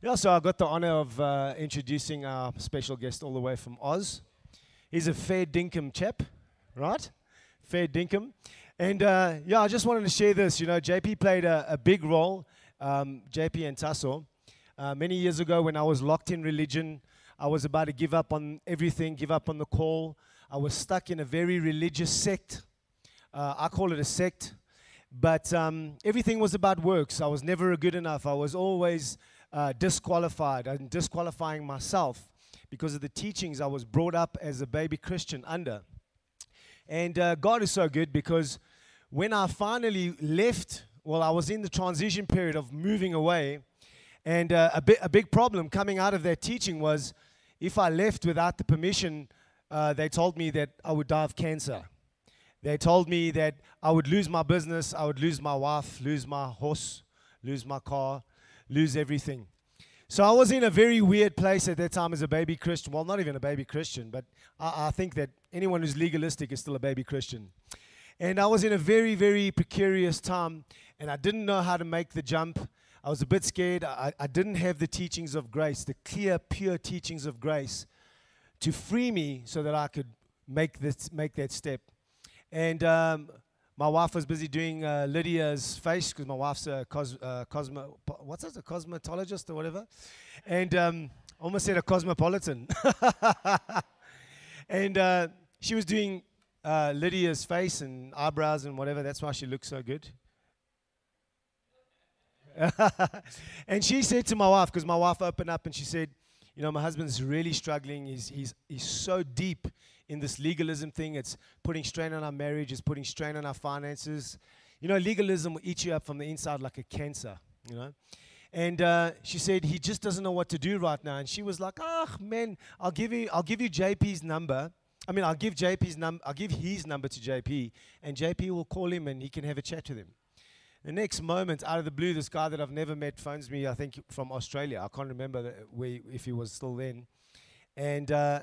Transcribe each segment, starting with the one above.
Yeah, so I got the honor of uh, introducing our special guest all the way from Oz. He's a fair dinkum chap, right? Fair dinkum. And uh, yeah, I just wanted to share this. You know, JP played a, a big role, um, JP and Tasso. Uh, many years ago, when I was locked in religion, I was about to give up on everything, give up on the call. I was stuck in a very religious sect. Uh, I call it a sect. But um, everything was about works. I was never good enough. I was always uh, disqualified and disqualifying myself because of the teachings I was brought up as a baby Christian under. And uh, God is so good because when I finally left, well, I was in the transition period of moving away. And uh, a, bi- a big problem coming out of that teaching was if I left without the permission, uh, they told me that I would die of cancer. They told me that I would lose my business, I would lose my wife, lose my horse, lose my car, lose everything. So I was in a very weird place at that time as a baby Christian. Well, not even a baby Christian, but I, I think that anyone who's legalistic is still a baby Christian. And I was in a very, very precarious time, and I didn't know how to make the jump. I was a bit scared. I, I didn't have the teachings of grace, the clear, pure teachings of grace to free me so that I could make, this, make that step. And um, my wife was busy doing uh, Lydia's face because my wife's a cos- uh, cosmo, what's that, a cosmetologist or whatever. And um, almost said a cosmopolitan. and uh, she was doing uh, Lydia's face and eyebrows and whatever. That's why she looks so good. and she said to my wife, because my wife opened up and she said, You know, my husband's really struggling. He's, he's, he's so deep in this legalism thing. It's putting strain on our marriage, it's putting strain on our finances. You know, legalism will eat you up from the inside like a cancer, you know. And uh, she said he just doesn't know what to do right now. And she was like, "Ah, oh, man, I'll give you, I'll give you JP's number. I mean, I'll give JP's number, I'll give his number to JP, and JP will call him and he can have a chat with him." The next moment, out of the blue, this guy that I've never met phones me. I think from Australia. I can't remember where, if he was still then. And uh,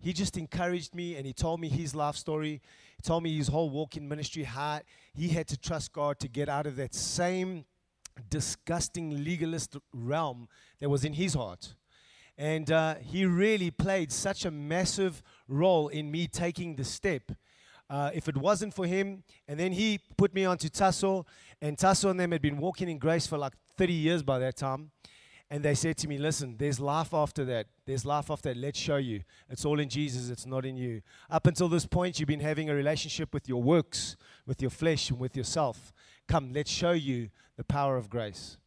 he just encouraged me and he told me his life story. He told me his whole walk in ministry, how he had to trust God to get out of that same disgusting legalist realm that was in his heart. And uh, he really played such a massive role in me taking the step. Uh, if it wasn't for him, and then he put me onto Tasso, and Tasso and them had been walking in grace for like 30 years by that time. And they said to me, Listen, there's life after that. There's life after that. Let's show you. It's all in Jesus, it's not in you. Up until this point, you've been having a relationship with your works, with your flesh, and with yourself. Come, let's show you the power of grace.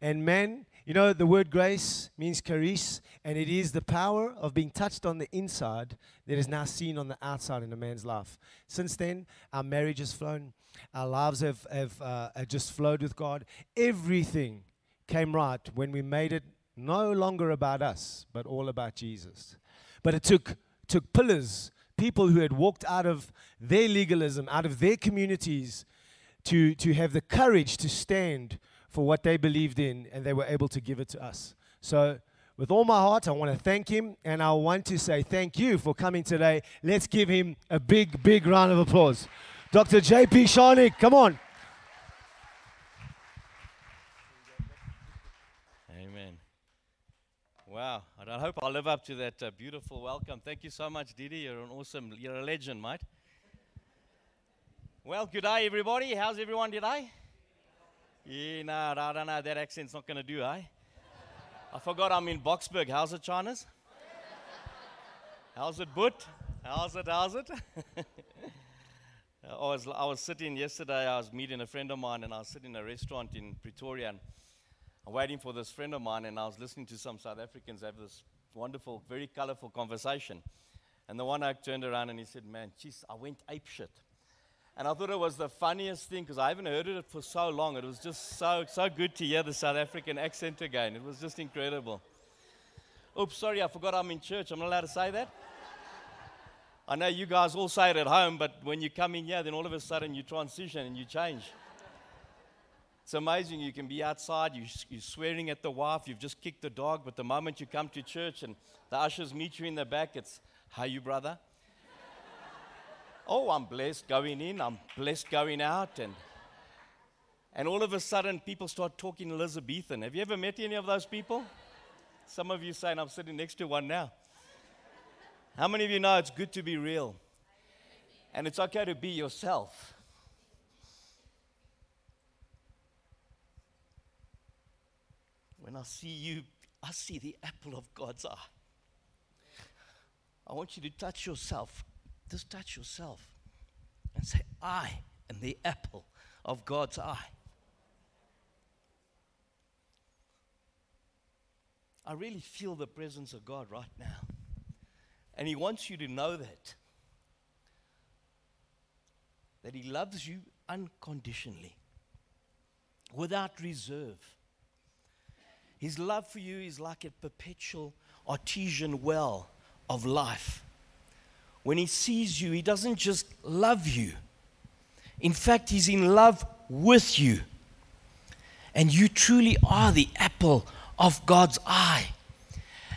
And man, you know, the word grace means charis, and it is the power of being touched on the inside that is now seen on the outside in a man's life. Since then, our marriage has flown, our lives have, have, uh, have just flowed with God. Everything came right when we made it no longer about us, but all about Jesus. But it took, took pillars, people who had walked out of their legalism, out of their communities, to, to have the courage to stand for what they believed in, and they were able to give it to us. So, with all my heart, I want to thank him, and I want to say thank you for coming today. Let's give him a big, big round of applause. Dr. J.P. Scharnik, come on. Wow. I hope I live up to that uh, beautiful welcome. Thank you so much, Didi. You're an awesome, you're a legend, mate. Well, good day, everybody. How's everyone today? Yeah, no, I don't know. That accent's not going to do, eh? I forgot I'm in Boksburg. How's it, Chinese? How's it, Boet? How's it? How's it? I, was, I was sitting yesterday, I was meeting a friend of mine, and I was sitting in a restaurant in Pretoria. And I'm waiting for this friend of mine, and I was listening to some South Africans have this wonderful, very colorful conversation. And the one I turned around and he said, Man, jeez, I went ape shit. And I thought it was the funniest thing because I haven't heard it for so long. It was just so, so good to hear the South African accent again. It was just incredible. Oops, sorry, I forgot I'm in church. I'm not allowed to say that. I know you guys all say it at home, but when you come in here, then all of a sudden you transition and you change. It's amazing. You can be outside, you, you're swearing at the wife, you've just kicked the dog, but the moment you come to church and the ushers meet you in the back, it's, How you, brother? oh, I'm blessed going in, I'm blessed going out. And, and all of a sudden, people start talking Elizabethan. Have you ever met any of those people? Some of you saying I'm sitting next to one now. How many of you know it's good to be real? And it's okay to be yourself. When I see you, I see the apple of God's eye. I want you to touch yourself. Just touch yourself and say, I am the apple of God's eye. I really feel the presence of God right now. And He wants you to know that. That He loves you unconditionally, without reserve. His love for you is like a perpetual artesian well of life. When He sees you, He doesn't just love you, in fact, He's in love with you. And you truly are the apple of God's eye.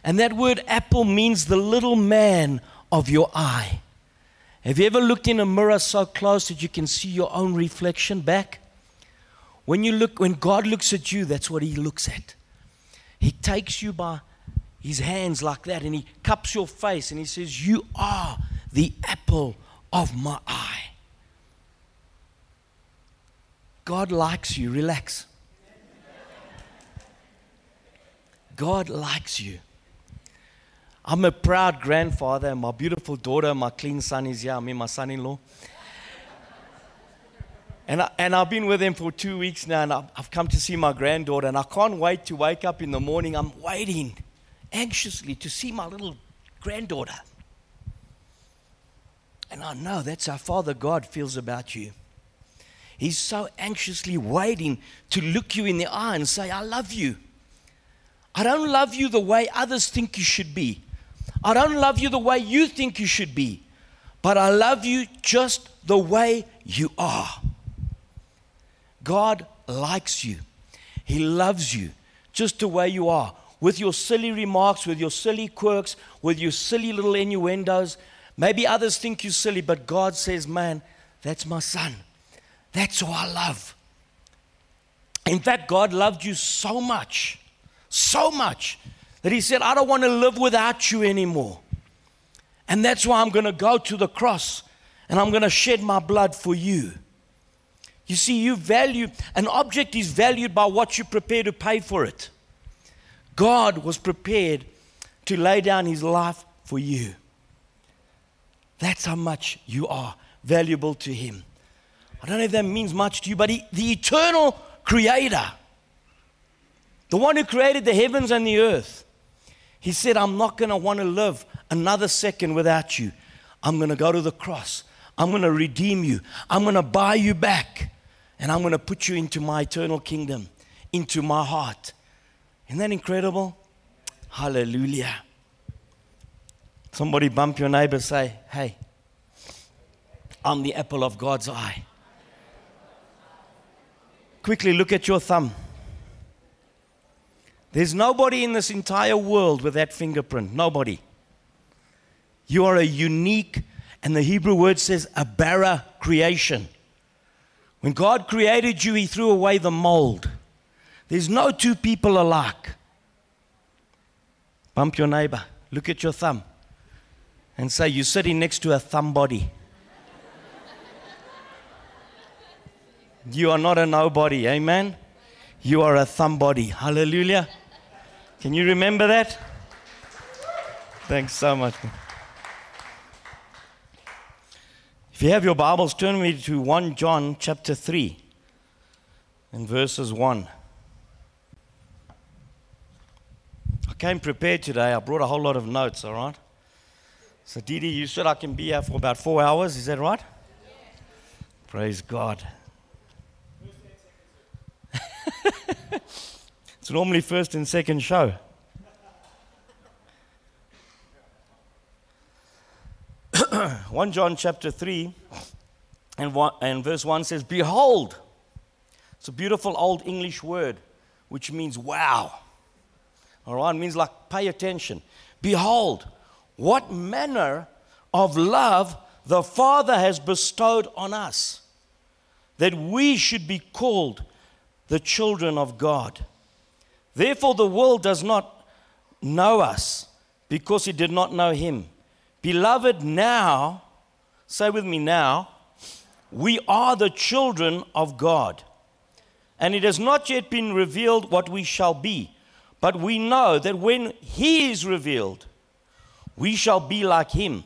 And that word apple means the little man of your eye. Have you ever looked in a mirror so close that you can see your own reflection back? When you look when God looks at you, that's what he looks at. He takes you by his hands like that and he cups your face and he says, "You are the apple of my eye." God likes you. Relax. God likes you. I'm a proud grandfather, and my beautiful daughter, my clean son is here. I mean, my son in law. And, I, and I've been with him for two weeks now, and I've come to see my granddaughter, and I can't wait to wake up in the morning. I'm waiting anxiously to see my little granddaughter. And I know that's how Father God feels about you. He's so anxiously waiting to look you in the eye and say, I love you. I don't love you the way others think you should be. I don't love you the way you think you should be. But I love you just the way you are. God likes you. He loves you just the way you are. With your silly remarks, with your silly quirks, with your silly little innuendos. Maybe others think you're silly, but God says, Man, that's my son. That's who I love. In fact, God loved you so much so much that he said, I don't want to live without you anymore. And that's why I'm going to go to the cross and I'm going to shed my blood for you. You see, you value, an object is valued by what you prepare to pay for it. God was prepared to lay down his life for you. That's how much you are valuable to him. I don't know if that means much to you, but he, the eternal creator, the one who created the heavens and the earth. He said, I'm not going to want to live another second without you. I'm going to go to the cross. I'm going to redeem you. I'm going to buy you back. And I'm going to put you into my eternal kingdom, into my heart. Isn't that incredible? Hallelujah. Somebody bump your neighbor, say, Hey, I'm the apple of God's eye. Quickly look at your thumb. There's nobody in this entire world with that fingerprint. Nobody. You are a unique, and the Hebrew word says a bara creation. When God created you, He threw away the mold. There's no two people alike. Bump your neighbor, look at your thumb, and say, You're sitting next to a thumb body. you are not a nobody, amen? You are a thumb body. Hallelujah. Can you remember that? Thanks so much. If you have your Bibles, turn me to 1 John chapter 3 and verses 1. I came prepared today. I brought a whole lot of notes, all right? So, Didi, you said I can be here for about four hours. Is that right? Praise God. It's normally first and second show. one John chapter three and, one, and verse one says, "Behold." It's a beautiful old English word, which means wow. All right, it means like pay attention. Behold, what manner of love the Father has bestowed on us, that we should be called the children of God. Therefore, the world does not know us because he did not know him. Beloved, now, say with me now, we are the children of God. And it has not yet been revealed what we shall be. But we know that when he is revealed, we shall be like him.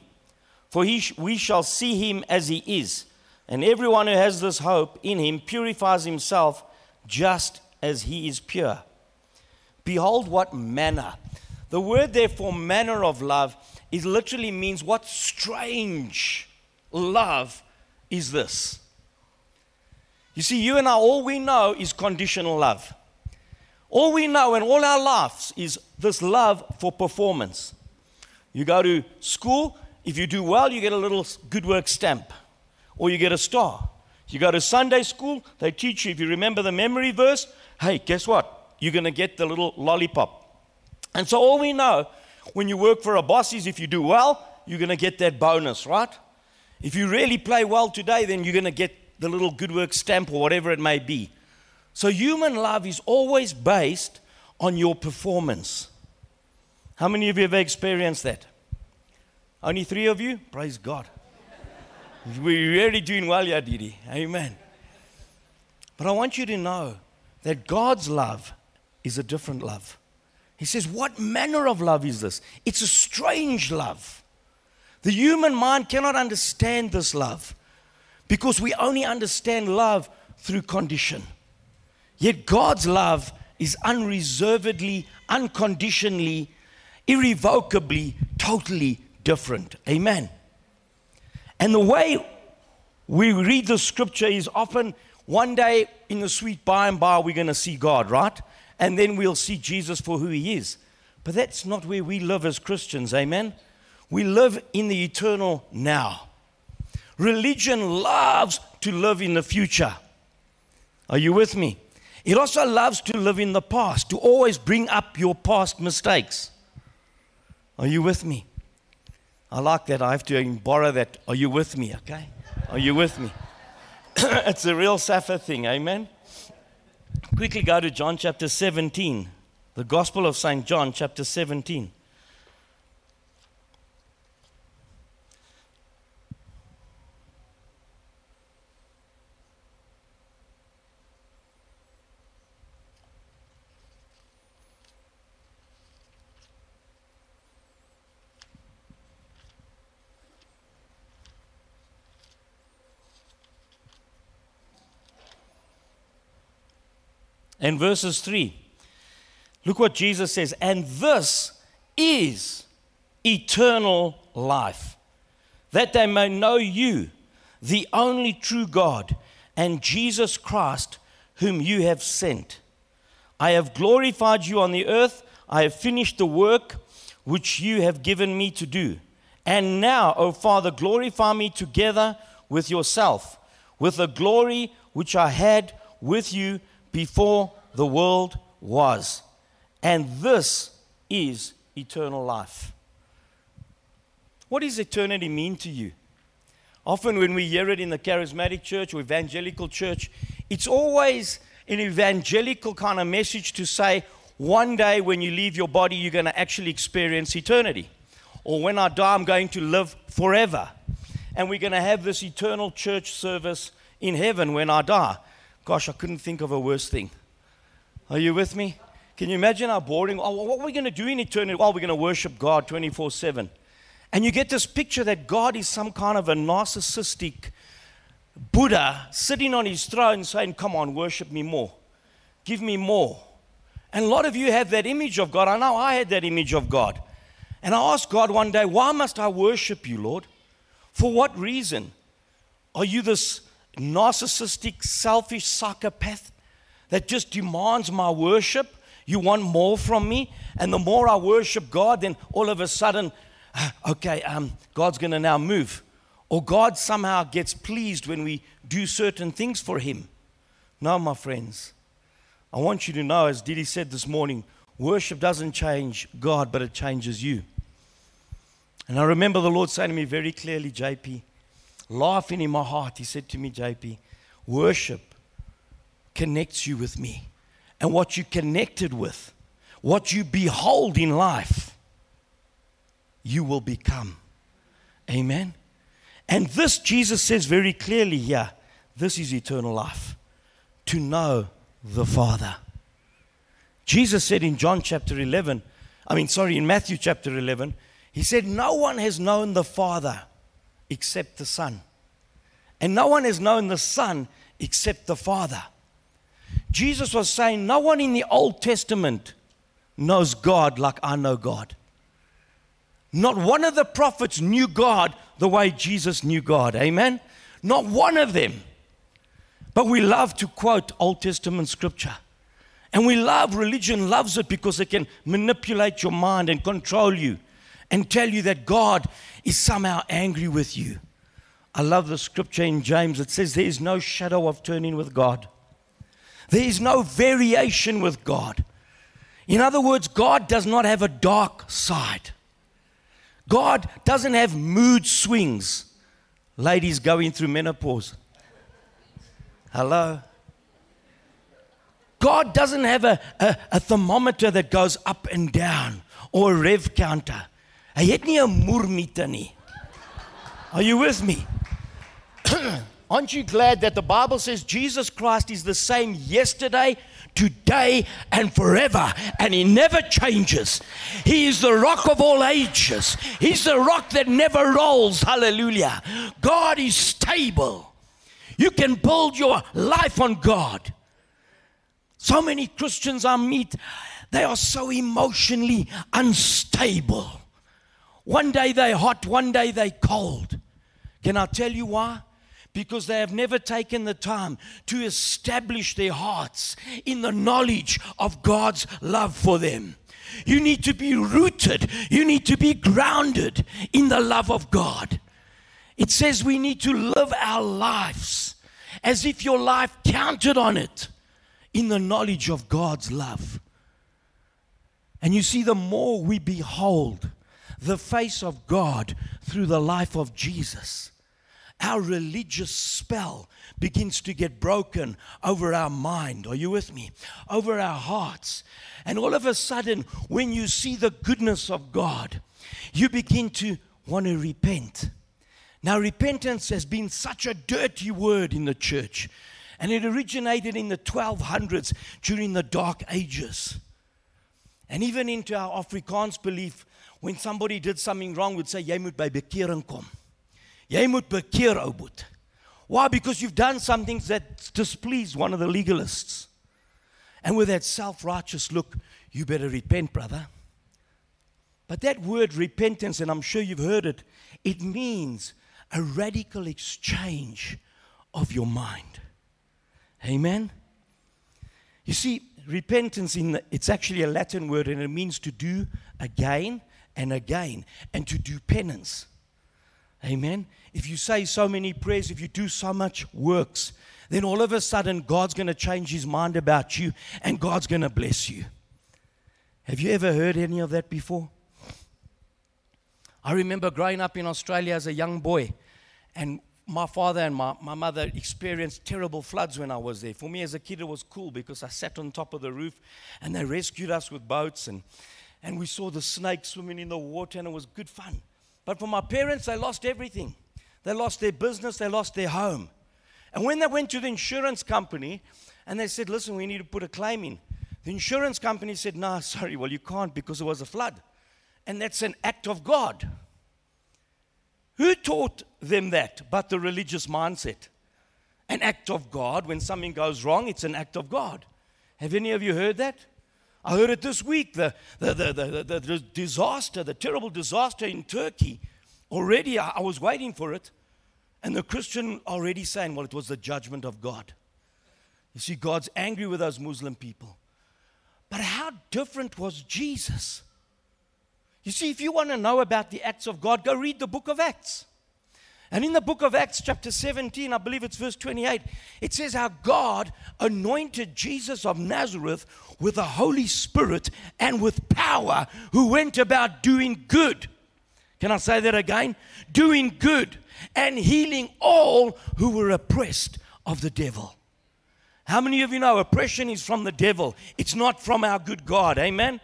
For he sh- we shall see him as he is. And everyone who has this hope in him purifies himself just as he is pure. Behold, what manner. The word therefore, manner of love is literally means what strange love is this. You see, you and I, all we know is conditional love. All we know in all our lives is this love for performance. You go to school, if you do well, you get a little good work stamp or you get a star. You go to Sunday school, they teach you, if you remember the memory verse, hey, guess what? You're going to get the little lollipop. And so all we know when you work for a boss is if you do well, you're going to get that bonus, right? If you really play well today, then you're going to get the little good work stamp or whatever it may be. So human love is always based on your performance. How many of you have experienced that? Only three of you? Praise God. We're really doing well, yeah, Didi. Amen. But I want you to know that God's love is a different love. He says, What manner of love is this? It's a strange love. The human mind cannot understand this love because we only understand love through condition. Yet God's love is unreservedly, unconditionally, irrevocably, totally different. Amen. And the way we read the scripture is often one day in the sweet by and by we're going to see God, right? And then we'll see Jesus for who he is. But that's not where we live as Christians, amen? We live in the eternal now. Religion loves to live in the future. Are you with me? It also loves to live in the past, to always bring up your past mistakes. Are you with me? I like that. I have to borrow that. Are you with me? Okay? Are you with me? it's a real Saffa thing. Amen? Quickly go to John chapter 17, the Gospel of St. John, chapter 17. And verses 3. Look what Jesus says. And this is eternal life, that they may know you, the only true God, and Jesus Christ, whom you have sent. I have glorified you on the earth. I have finished the work which you have given me to do. And now, O Father, glorify me together with yourself, with the glory which I had with you before the world was. And this is eternal life. What does eternity mean to you? Often, when we hear it in the charismatic church or evangelical church, it's always an evangelical kind of message to say, one day when you leave your body, you're going to actually experience eternity. Or when I die, I'm going to live forever. And we're going to have this eternal church service in heaven when I die. Gosh, I couldn't think of a worse thing. Are you with me? Can you imagine how boring? Oh, what are we going to do in eternity? Well, we're going to worship God 24 7. And you get this picture that God is some kind of a narcissistic Buddha sitting on his throne saying, Come on, worship me more. Give me more. And a lot of you have that image of God. I know I had that image of God. And I asked God one day, Why must I worship you, Lord? For what reason? Are you this narcissistic, selfish psychopath that just demands my worship? You want more from me? And the more I worship God, then all of a sudden, okay, um, God's going to now move. Or God somehow gets pleased when we do certain things for Him. No, my friends. I want you to know, as Didi said this morning, worship doesn't change God, but it changes you. And I remember the Lord saying to me very clearly, JP, laughing in my heart, He said to me, JP, worship connects you with me. And what you connected with, What you behold in life, you will become. Amen. And this, Jesus says very clearly here this is eternal life to know the Father. Jesus said in John chapter 11, I mean, sorry, in Matthew chapter 11, he said, No one has known the Father except the Son. And no one has known the Son except the Father. Jesus was saying, No one in the Old Testament knows God like I know God. Not one of the prophets knew God the way Jesus knew God. Amen? Not one of them. But we love to quote Old Testament scripture. And we love, religion loves it because it can manipulate your mind and control you and tell you that God is somehow angry with you. I love the scripture in James. It says, There is no shadow of turning with God, there is no variation with God. In other words, God does not have a dark side. God doesn't have mood swings. Ladies going through menopause. Hello? God doesn't have a, a, a, thermometer that goes up and down or a rev counter. Hy het nie 'n moermiete nie. Are you with me? Aren't you glad that the Bible says Jesus Christ is the same yesterday, today, and forever, and He never changes? He is the rock of all ages, He's the rock that never rolls. Hallelujah. God is stable. You can build your life on God. So many Christians I meet, they are so emotionally unstable. One day they're hot, one day they're cold. Can I tell you why? Because they have never taken the time to establish their hearts in the knowledge of God's love for them. You need to be rooted, you need to be grounded in the love of God. It says we need to live our lives as if your life counted on it in the knowledge of God's love. And you see, the more we behold the face of God through the life of Jesus, our religious spell begins to get broken over our mind. Are you with me? Over our hearts. And all of a sudden, when you see the goodness of God, you begin to want to repent. Now, repentance has been such a dirty word in the church, and it originated in the 1200s during the Dark Ages. And even into our Afrikaans belief, when somebody did something wrong, would say, Jy moet by bekering kom. Jy moet bekeer. Why? Because you've done something that displeased one of the legalists. And with that self righteous look, you better repent, brother. But that word repentance, and I'm sure you've heard it, it means a radical exchange of your mind. Amen? You see, repentance, in the, it's actually a Latin word and it means to do again and again and to do penance. Amen. If you say so many prayers, if you do so much works, then all of a sudden God's going to change his mind about you and God's going to bless you. Have you ever heard any of that before? I remember growing up in Australia as a young boy, and my father and my, my mother experienced terrible floods when I was there. For me as a kid, it was cool because I sat on top of the roof and they rescued us with boats, and, and we saw the snakes swimming in the water, and it was good fun. But for my parents, they lost everything. They lost their business, they lost their home. And when they went to the insurance company and they said, Listen, we need to put a claim in, the insurance company said, No, nah, sorry, well, you can't because it was a flood. And that's an act of God. Who taught them that but the religious mindset? An act of God. When something goes wrong, it's an act of God. Have any of you heard that? I heard it this week the, the, the, the, the, disaster, the terrible disaster in Turkey. Already, I, I was waiting for it. And the Christian already saying, well, it was the judgment of God. You see, God's angry with those Muslim people. But how different was Jesus? You see, if you want to know about the acts of God, go read the book of Acts. And in the book of Acts, chapter 17, I believe it's verse 28, it says how God anointed Jesus of Nazareth with the Holy Spirit and with power, who went about doing good. Can I say that again? Doing good and healing all who were oppressed of the devil. How many of you know oppression is from the devil? It's not from our good God. Amen?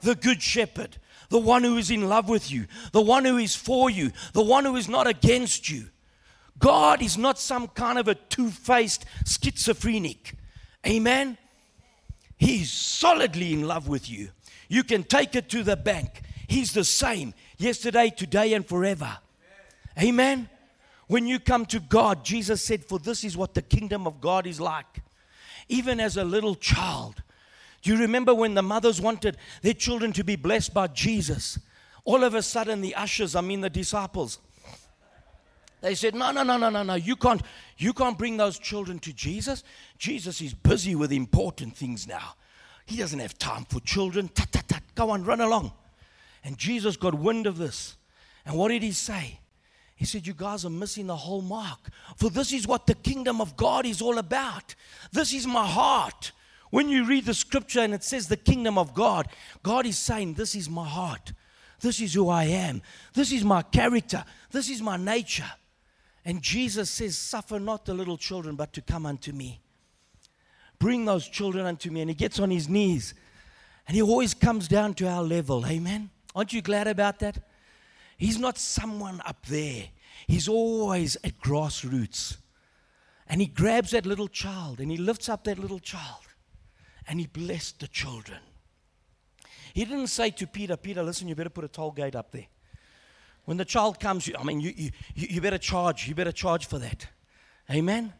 The good shepherd, the one who is in love with you, the one who is for you, the one who is not against you. God is not some kind of a two faced schizophrenic. Amen? He's solidly in love with you. You can take it to the bank. He's the same yesterday, today, and forever. Amen? When you come to God, Jesus said, For this is what the kingdom of God is like. Even as a little child. Do you remember when the mothers wanted their children to be blessed by Jesus? All of a sudden, the ushers, I mean the disciples, they said, No, no, no, no, no, no. You can't, you can't bring those children to Jesus. Jesus is busy with important things now. He doesn't have time for children. Tut, tut, tut. Go on, run along. And Jesus got wind of this. And what did he say? He said, You guys are missing the whole mark. For this is what the kingdom of God is all about. This is my heart. When you read the scripture and it says the kingdom of God, God is saying, This is my heart. This is who I am. This is my character. This is my nature. And Jesus says, Suffer not the little children, but to come unto me. Bring those children unto me. And he gets on his knees. And he always comes down to our level. Amen. Aren't you glad about that? He's not someone up there. He's always at grassroots. And he grabs that little child and he lifts up that little child and he blessed the children. He didn't say to Peter, Peter, listen, you better put a toll gate up there. When the child comes, I mean, you, you, you better charge. You better charge for that. Amen?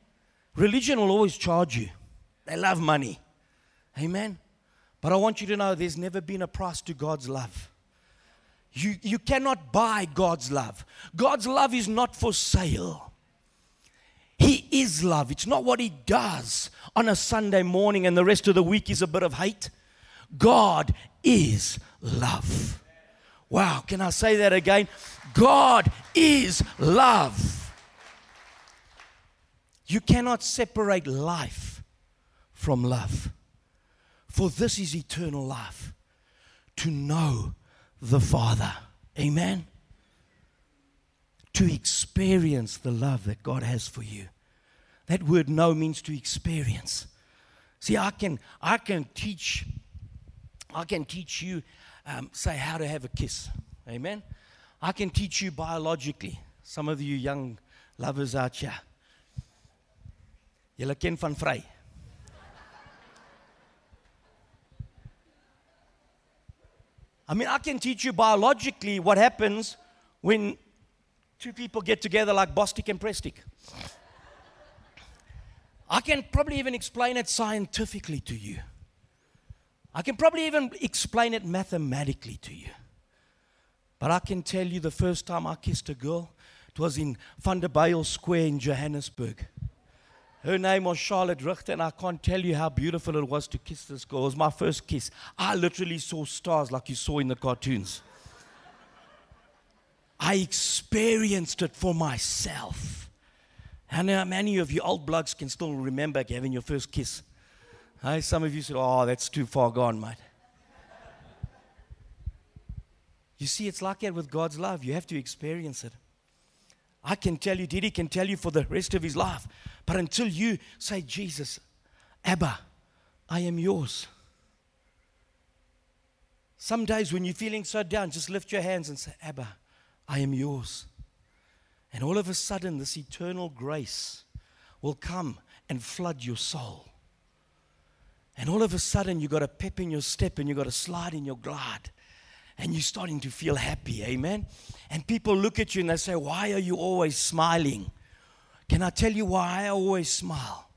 Religion will always charge you. They love money. Amen? But I want you to know there's never been a price to God's love. You, you cannot buy God's love. God's love is not for sale. He is love. It's not what He does on a Sunday morning and the rest of the week is a bit of hate. God is love. Wow, can I say that again? God is love. You cannot separate life from love. For this is eternal life to know the Father. Amen. To experience the love that God has for you. That word know means to experience. See, I can I can teach I can teach you um, say how to have a kiss. Amen. I can teach you biologically. Some of you young lovers out here. Julle ken van vry. I mean, I can teach you biologically what happens when two people get together like Bostik and Prestik. I can probably even explain it scientifically to you. I can probably even explain it mathematically to you. But I can tell you the first time I kissed a girl, it was in Vanderbijl Square in Johannesburg. Her name was Charlotte Richter, and I can't tell you how beautiful it was to kiss this girl. It was my first kiss. I literally saw stars like you saw in the cartoons. I experienced it for myself. How many of you old blokes can still remember having your first kiss? Hey, some of you said, Oh, that's too far gone, mate. You see, it's like that with God's love. You have to experience it. I can tell you, Didi can tell you for the rest of his life. But until you say, Jesus, Abba, I am yours. Some days when you're feeling so down, just lift your hands and say, Abba, I am yours. And all of a sudden, this eternal grace will come and flood your soul. And all of a sudden, you got a pep in your step and you got a slide in your glide and you're starting to feel happy. Amen. And people look at you and they say, Why are you always smiling? Can I tell you why I always smile?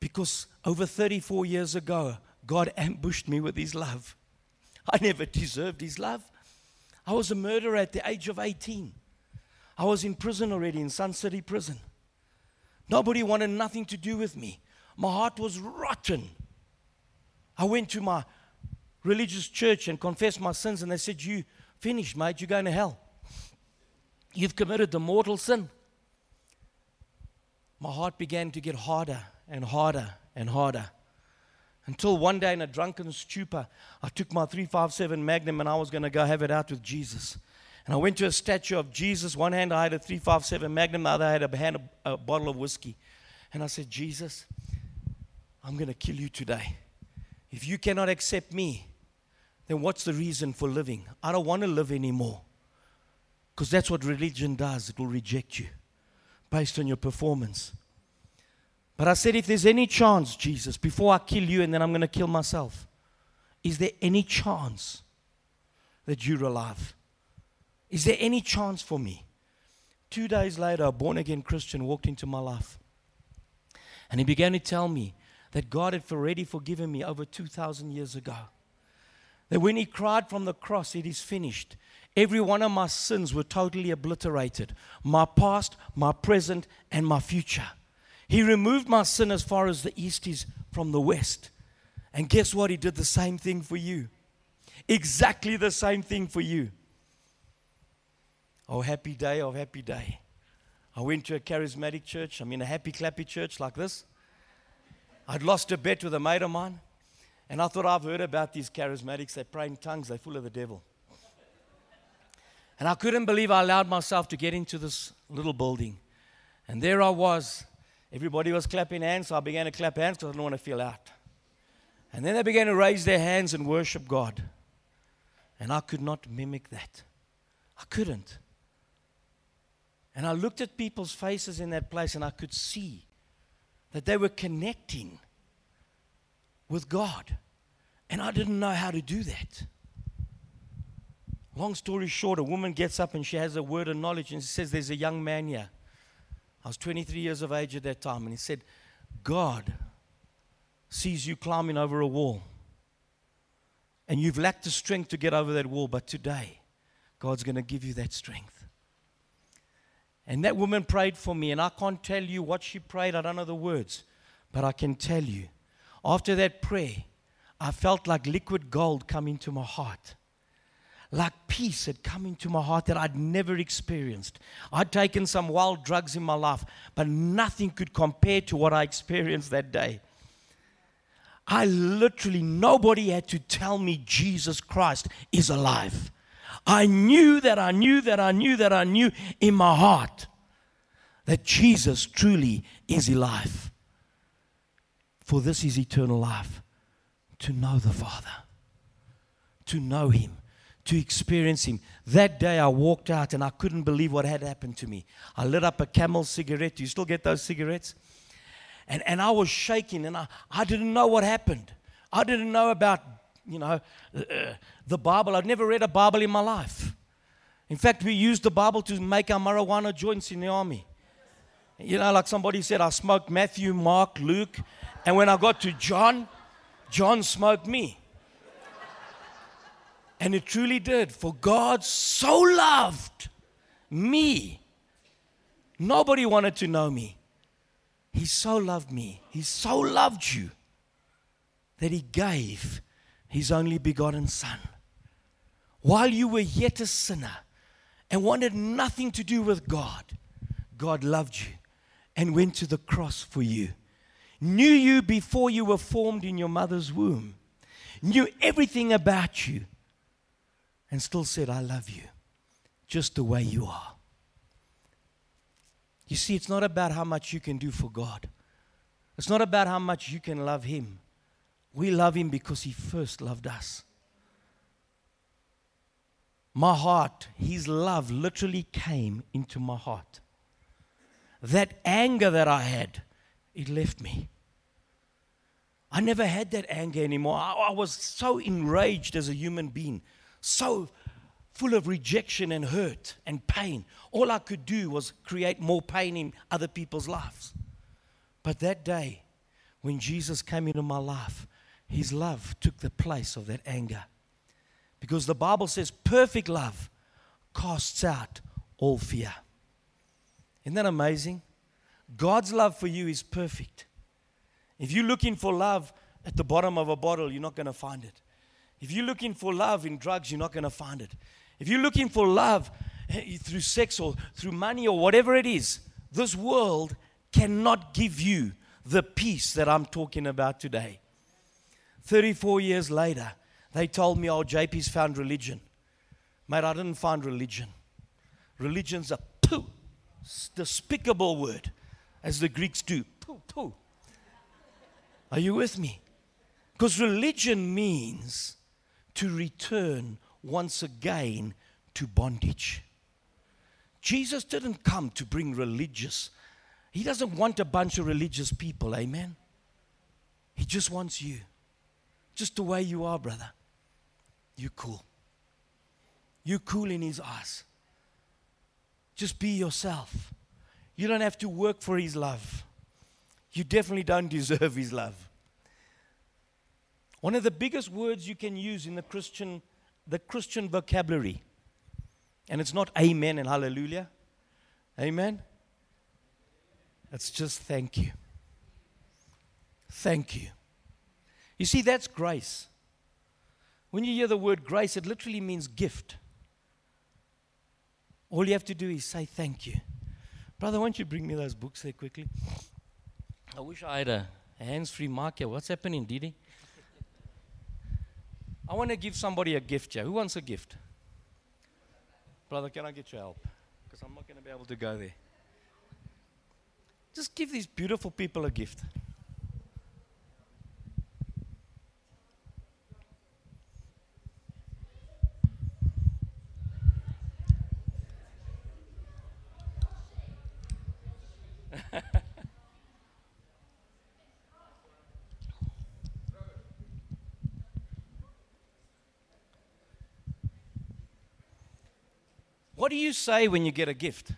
Because over 34 years ago, God ambushed me with His love. I never deserved His love. I was a murderer at the age of 18. I was in prison already, in Sun City Prison. Nobody wanted nothing to do with me. My heart was rotten. I went to my religious church and confessed my sins, and they said, You finished, mate, you're going to hell. You've committed the mortal sin. My heart began to get harder and harder and harder. Until one day in a drunken stupor, I took my 357 Magnum and I was going to go have it out with Jesus. And I went to a statue of Jesus. One hand I had a 357 Magnum, the other I had a, hand, a, a bottle of whiskey. And I said, Jesus, I'm going to kill you today. If you cannot accept me, then what's the reason for living? I don't want to live anymore. Because that's what religion does, it will reject you based on your performance. But I said, if there's any chance, Jesus, before I kill you and then I'm going to kill myself, is there any chance that you're alive? Is there any chance for me? Two days later, a born again Christian walked into my life. And he began to tell me that God had already forgiven me over 2,000 years ago. That when he cried from the cross, it is finished. Every one of my sins were totally obliterated my past, my present, and my future. He removed my sin as far as the east is from the west. And guess what? He did the same thing for you. Exactly the same thing for you. Oh, happy day, oh, happy day. I went to a charismatic church. I'm in a happy, clappy church like this. I'd lost a bet with a mate of mine. And I thought I've heard about these charismatics. They pray in tongues, they're full of the devil. And I couldn't believe I allowed myself to get into this little building. And there I was. Everybody was clapping hands, so I began to clap hands because I didn't want to feel out. And then they began to raise their hands and worship God. And I could not mimic that. I couldn't. And I looked at people's faces in that place and I could see that they were connecting with God. And I didn't know how to do that. Long story short, a woman gets up and she has a word of knowledge and she says, There's a young man here. I was 23 years of age at that time. And he said, God sees you climbing over a wall. And you've lacked the strength to get over that wall, but today, God's going to give you that strength. And that woman prayed for me, and I can't tell you what she prayed. I don't know the words, but I can tell you. After that prayer, I felt like liquid gold come into my heart. Like peace had come into my heart that I'd never experienced. I'd taken some wild drugs in my life, but nothing could compare to what I experienced that day. I literally, nobody had to tell me Jesus Christ is alive. I knew that I knew that I knew that I knew in my heart that Jesus truly is alive. For this is eternal life to know the Father, to know Him, to experience Him. That day I walked out and I couldn't believe what had happened to me. I lit up a camel cigarette. Do you still get those cigarettes? And, and I was shaking and I, I didn't know what happened. I didn't know about you know, uh, the Bible. I'd never read a Bible in my life. In fact, we used the Bible to make our marijuana joints in the army. You know, like somebody said, I smoked Matthew, Mark, Luke, and when I got to John, John smoked me. And it truly did. For God so loved me. Nobody wanted to know me. He so loved me. He so loved you that He gave his only begotten Son. While you were yet a sinner and wanted nothing to do with God, God loved you and went to the cross for you. Knew you before you were formed in your mother's womb, knew everything about you, and still said, I love you just the way you are. You see, it's not about how much you can do for God. It's not about how much you can love Him. We love him because he first loved us. My heart, his love literally came into my heart. That anger that I had, it left me. I never had that anger anymore. I, I was so enraged as a human being, so full of rejection and hurt and pain. All I could do was create more pain in other people's lives. But that day, when Jesus came into my life, his love took the place of that anger. Because the Bible says perfect love casts out all fear. Isn't that amazing? God's love for you is perfect. If you're looking for love at the bottom of a bottle, you're not going to find it. If you're looking for love in drugs, you're not going to find it. If you're looking for love eh, through sex or through money or whatever it is, this world cannot give you the peace that I'm talking about today. 34 years later, they told me, oh, JP's found religion. Mate, I didn't find religion. Religion's a poo, despicable word, as the Greeks do. Poo, poo. Are you with me? Because religion means to return once again to bondage. Jesus didn't come to bring religious. He doesn't want a bunch of religious people, amen? He just wants you. Just the way you are, brother. You cool. You cool in his eyes. Just be yourself. You don't have to work for his love. You definitely don't deserve his love. One of the biggest words you can use in the Christian the Christian vocabulary and it's not amen and hallelujah. Amen. It's just thank you. Thank you. You see, that's grace. When you hear the word grace, it literally means gift. All you have to do is say thank you. Brother, why don't you bring me those books there quickly? I wish I had a hands free mark here. What's happening, Didi? I want to give somebody a gift here. Who wants a gift? Brother, can I get your help? Because I'm not going to be able to go there. Just give these beautiful people a gift. What do you say when you get a gift?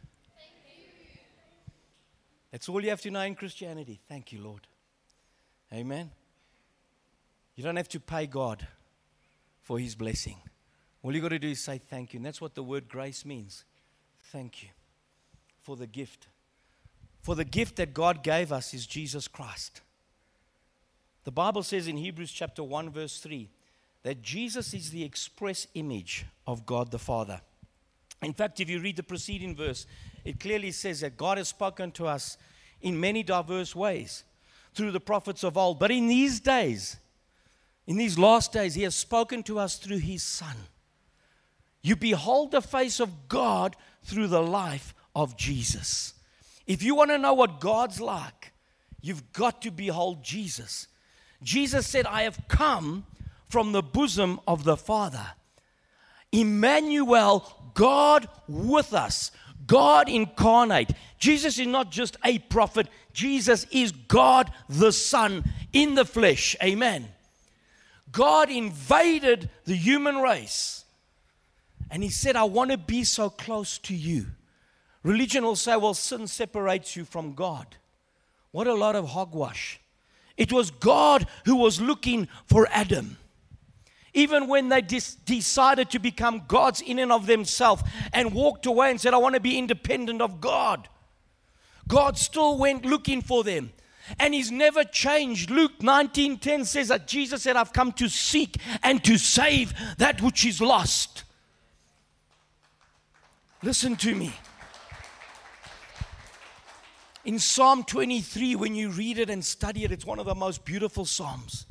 That's all you have to know in Christianity. Thank you, Lord. Amen. You don't have to pay God for his blessing. All you got to do is say thank you. And that's what the word grace means. Thank you for the gift. For the gift that God gave us is Jesus Christ. The Bible says in Hebrews chapter 1, verse 3, that Jesus is the express image of God the Father. In fact, if you read the preceding verse, it clearly says that God has spoken to us in many diverse ways through the prophets of old. But in these days, in these last days, He has spoken to us through His Son. You behold the face of God through the life of Jesus. If you want to know what God's like, you've got to behold Jesus. Jesus said, I have come from the bosom of the Father. Emmanuel, God with us, God incarnate. Jesus is not just a prophet, Jesus is God the Son in the flesh. Amen. God invaded the human race and He said, I want to be so close to you. Religion will say, well, sin separates you from God. What a lot of hogwash. It was God who was looking for Adam even when they dis- decided to become gods in and of themselves and walked away and said, I want to be independent of God, God still went looking for them. And he's never changed. Luke 19:10 says that Jesus said, I've come to seek and to save that which is lost. Listen to me. In Psalm 23, when you read it and study it, it's one of the most beautiful Psalms.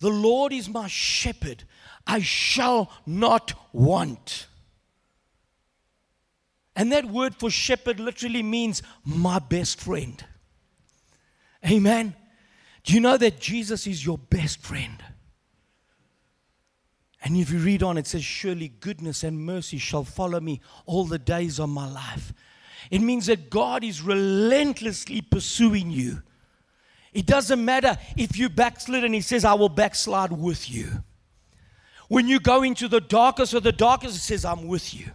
The Lord is my shepherd, I shall not want. And that word for shepherd literally means my best friend. Amen. Do you know that Jesus is your best friend? And if you read on, it says, Surely goodness and mercy shall follow me all the days of my life. It means that God is relentlessly pursuing you. It doesn't matter if you backslid and He says, I will backslide with you. When you go into the darkest of the darkest, He says, I'm with you.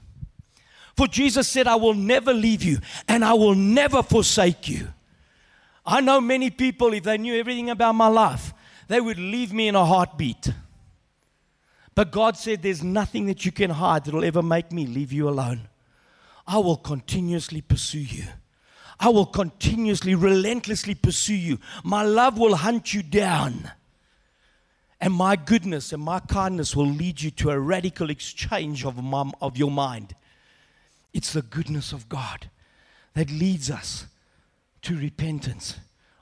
For Jesus said, I will never leave you and I will never forsake you. I know many people, if they knew everything about my life, they would leave me in a heartbeat. But God said, There's nothing that you can hide that will ever make me leave you alone. I will continuously pursue you. I will continuously, relentlessly pursue you. My love will hunt you down. And my goodness and my kindness will lead you to a radical exchange of, my, of your mind. It's the goodness of God that leads us to repentance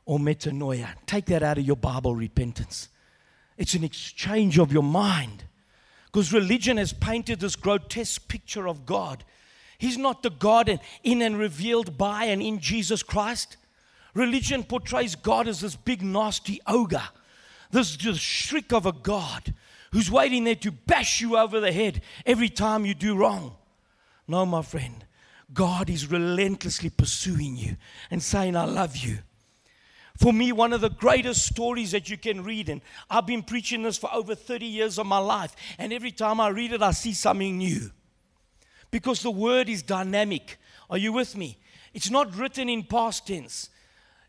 or metanoia. Take that out of your Bible, repentance. It's an exchange of your mind. Because religion has painted this grotesque picture of God He's not the God in and revealed by and in Jesus Christ. Religion portrays God as this big, nasty ogre, this just shriek of a God who's waiting there to bash you over the head every time you do wrong. No, my friend, God is relentlessly pursuing you and saying, I love you. For me, one of the greatest stories that you can read, and I've been preaching this for over 30 years of my life, and every time I read it, I see something new. Because the word is dynamic. Are you with me? It's not written in past tense.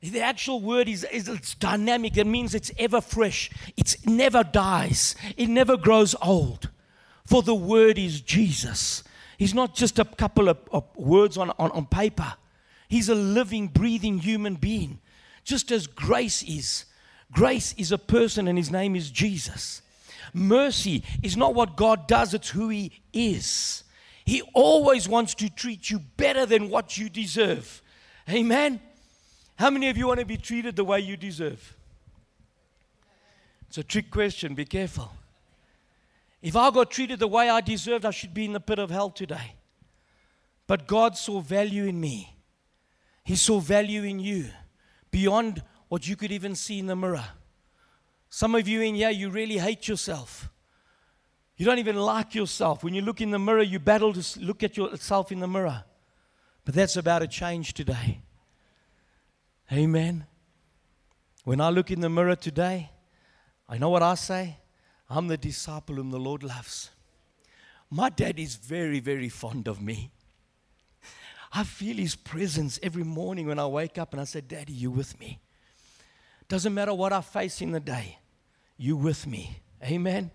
The actual word is, is it's dynamic. It means it's ever fresh. It never dies. It never grows old. For the word is Jesus. He's not just a couple of, of words on, on, on paper. He's a living, breathing human being. Just as grace is. Grace is a person and his name is Jesus. Mercy is not what God does, it's who he is. He always wants to treat you better than what you deserve. Amen. How many of you want to be treated the way you deserve? It's a trick question. Be careful. If I got treated the way I deserved, I should be in the pit of hell today. But God saw value in me, He saw value in you beyond what you could even see in the mirror. Some of you in here, you really hate yourself. You don't even like yourself. When you look in the mirror, you battle to look at yourself in the mirror. But that's about to change today. Amen. When I look in the mirror today, I know what I say. I'm the disciple whom the Lord loves. My dad is very, very fond of me. I feel his presence every morning when I wake up and I say, Daddy, you with me. Doesn't matter what I face in the day, you with me. Amen.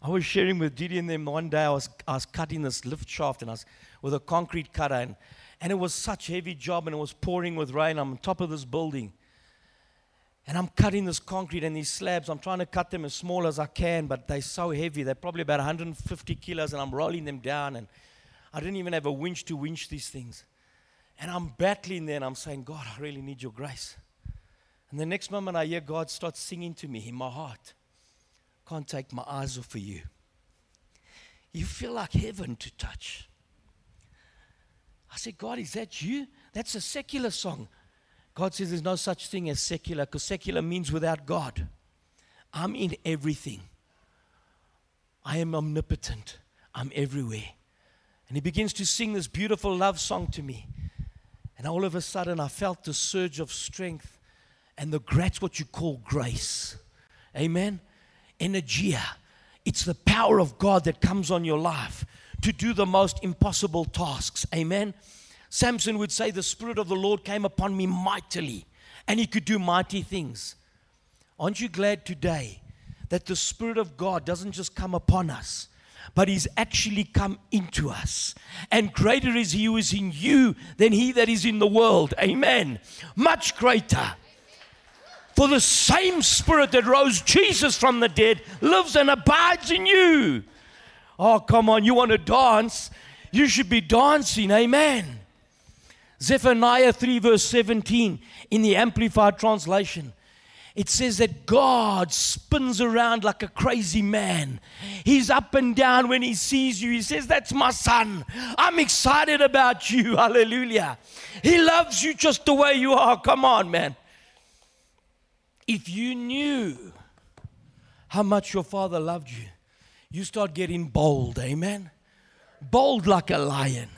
I was sharing with Didi and them one day, I was, I was cutting this lift shaft and I was with a concrete cutter and, and it was such a heavy job and it was pouring with rain. I'm on top of this building. And I'm cutting this concrete and these slabs. I'm trying to cut them as small as I can, but they're so heavy. They're probably about 150 kilos, and I'm rolling them down. And I didn't even have a winch to winch these things. And I'm battling there and I'm saying, God, I really need your grace. And the next moment I hear God start singing to me in my heart. Can't take my eyes off of you. You feel like heaven to touch. I said, God, is that you? That's a secular song. God says there's no such thing as secular because secular means without God. I'm in everything. I am omnipotent. I'm everywhere. And he begins to sing this beautiful love song to me. And all of a sudden, I felt the surge of strength and the that's what you call grace. Amen. Energia. It's the power of God that comes on your life to do the most impossible tasks. Amen. Samson would say, The Spirit of the Lord came upon me mightily, and he could do mighty things. Aren't you glad today that the Spirit of God doesn't just come upon us, but He's actually come into us. And greater is He who is in you than He that is in the world. Amen. Much greater. For the same Spirit that rose Jesus from the dead lives and abides in you. Oh, come on, you want to dance? You should be dancing. Amen. Zephaniah 3, verse 17 in the Amplified Translation it says that God spins around like a crazy man. He's up and down when he sees you. He says, That's my son. I'm excited about you. Hallelujah. He loves you just the way you are. Come on, man. If you knew how much your father loved you, you start getting bold. Amen. Bold like a lion.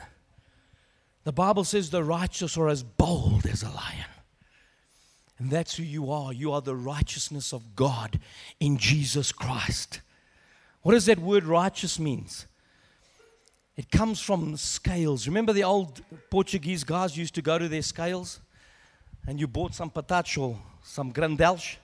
The Bible says the righteous are as bold as a lion. And that's who you are. You are the righteousness of God in Jesus Christ. What does that word righteous means? It comes from scales. Remember the old Portuguese guys used to go to their scales and you bought some patatch or some grandelch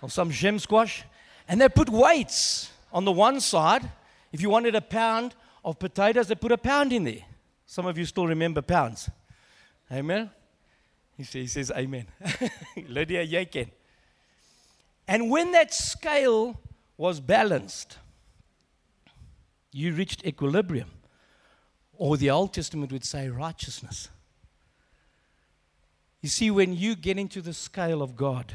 or some gem squash and they put weights on the one side. If you wanted a pound of potatoes, they put a pound in there. Some of you still remember pounds. Amen. He says, he says Amen. Lydia, jy And when that scale was balanced, you reached equilibrium. Or the Old Testament would say righteousness. You see, when you get into the scale of God,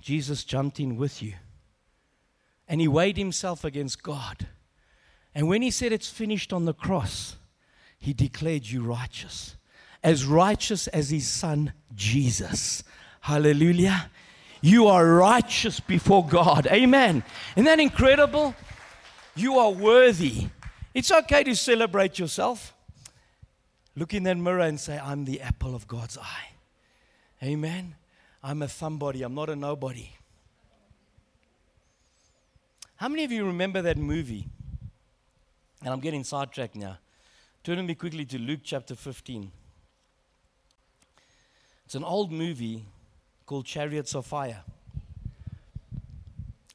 Jesus jumped in with you. And he weighed himself against God. And when he said it's finished on the cross, he declared you righteous as righteous as his son Jesus. Hallelujah. You are righteous before God. Amen. Isn't that incredible? You are worthy. It's okay to celebrate yourself. Look in that mirror and say, I'm the apple of God's eye. Amen. I'm a somebody, I'm not a nobody. How many of you remember that movie? And I'm getting sidetracked now. Turn with me quickly to Luke chapter 15. It's an old movie called Chariots of Fire.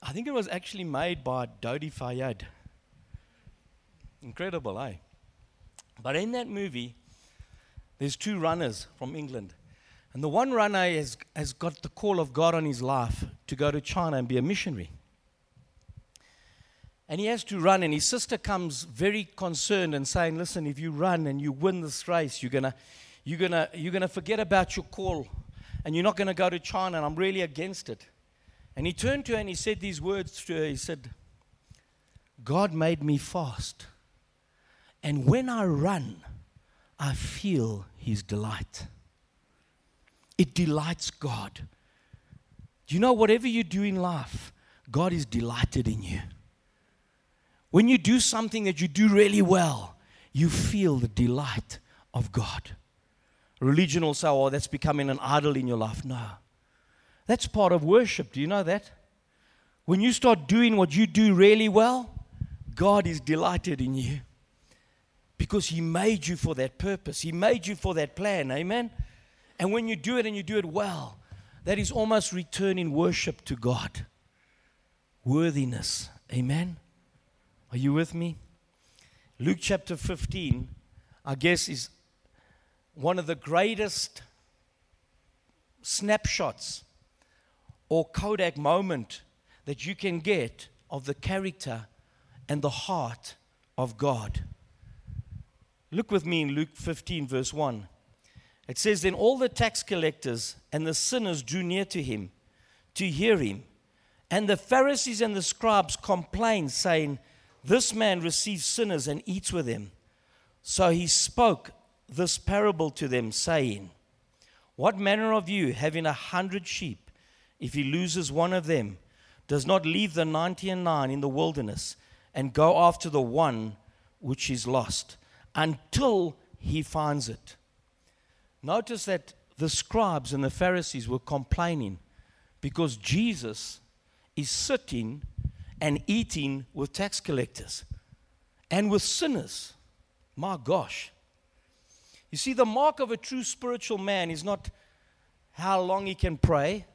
I think it was actually made by Dodi Fayed. Incredible, eh? But in that movie, there's two runners from England. And the one runner has, has got the call of God on his life to go to China and be a missionary. And he has to run, and his sister comes very concerned and saying, Listen, if you run and you win this race, you're going you're gonna, you're gonna forget about your call and you're not going to go to China, and I'm really against it. And he turned to her and he said these words to her. He said, God made me fast. And when I run, I feel his delight. It delights God. You know, whatever you do in life, God is delighted in you. When you do something that you do really well, you feel the delight of God. Religion say, oh, that's becoming an idol in your life. No. That's part of worship. Do you know that? When you start doing what you do really well, God is delighted in you because He made you for that purpose. He made you for that plan. Amen? And when you do it and you do it well, that is almost returning worship to God. Worthiness. Amen? Are you with me? Luke chapter 15, I guess, is one of the greatest snapshots or Kodak moment that you can get of the character and the heart of God. Look with me in Luke 15, verse 1. It says, Then all the tax collectors and the sinners drew near to him to hear him. And the Pharisees and the scribes complained, saying, This man receives sinners and eats with them. So he spoke this parable to them, saying, What manner of you, having a hundred sheep, if he loses one of them, does not leave the ninety and nine in the wilderness and go after the one which is lost? until he finds it. Notice that the scribes and the Pharisees were complaining because Jesus is sitting and eating with tax collectors and with sinners. My gosh. You see, the mark of a true spiritual man is not how long he can pray,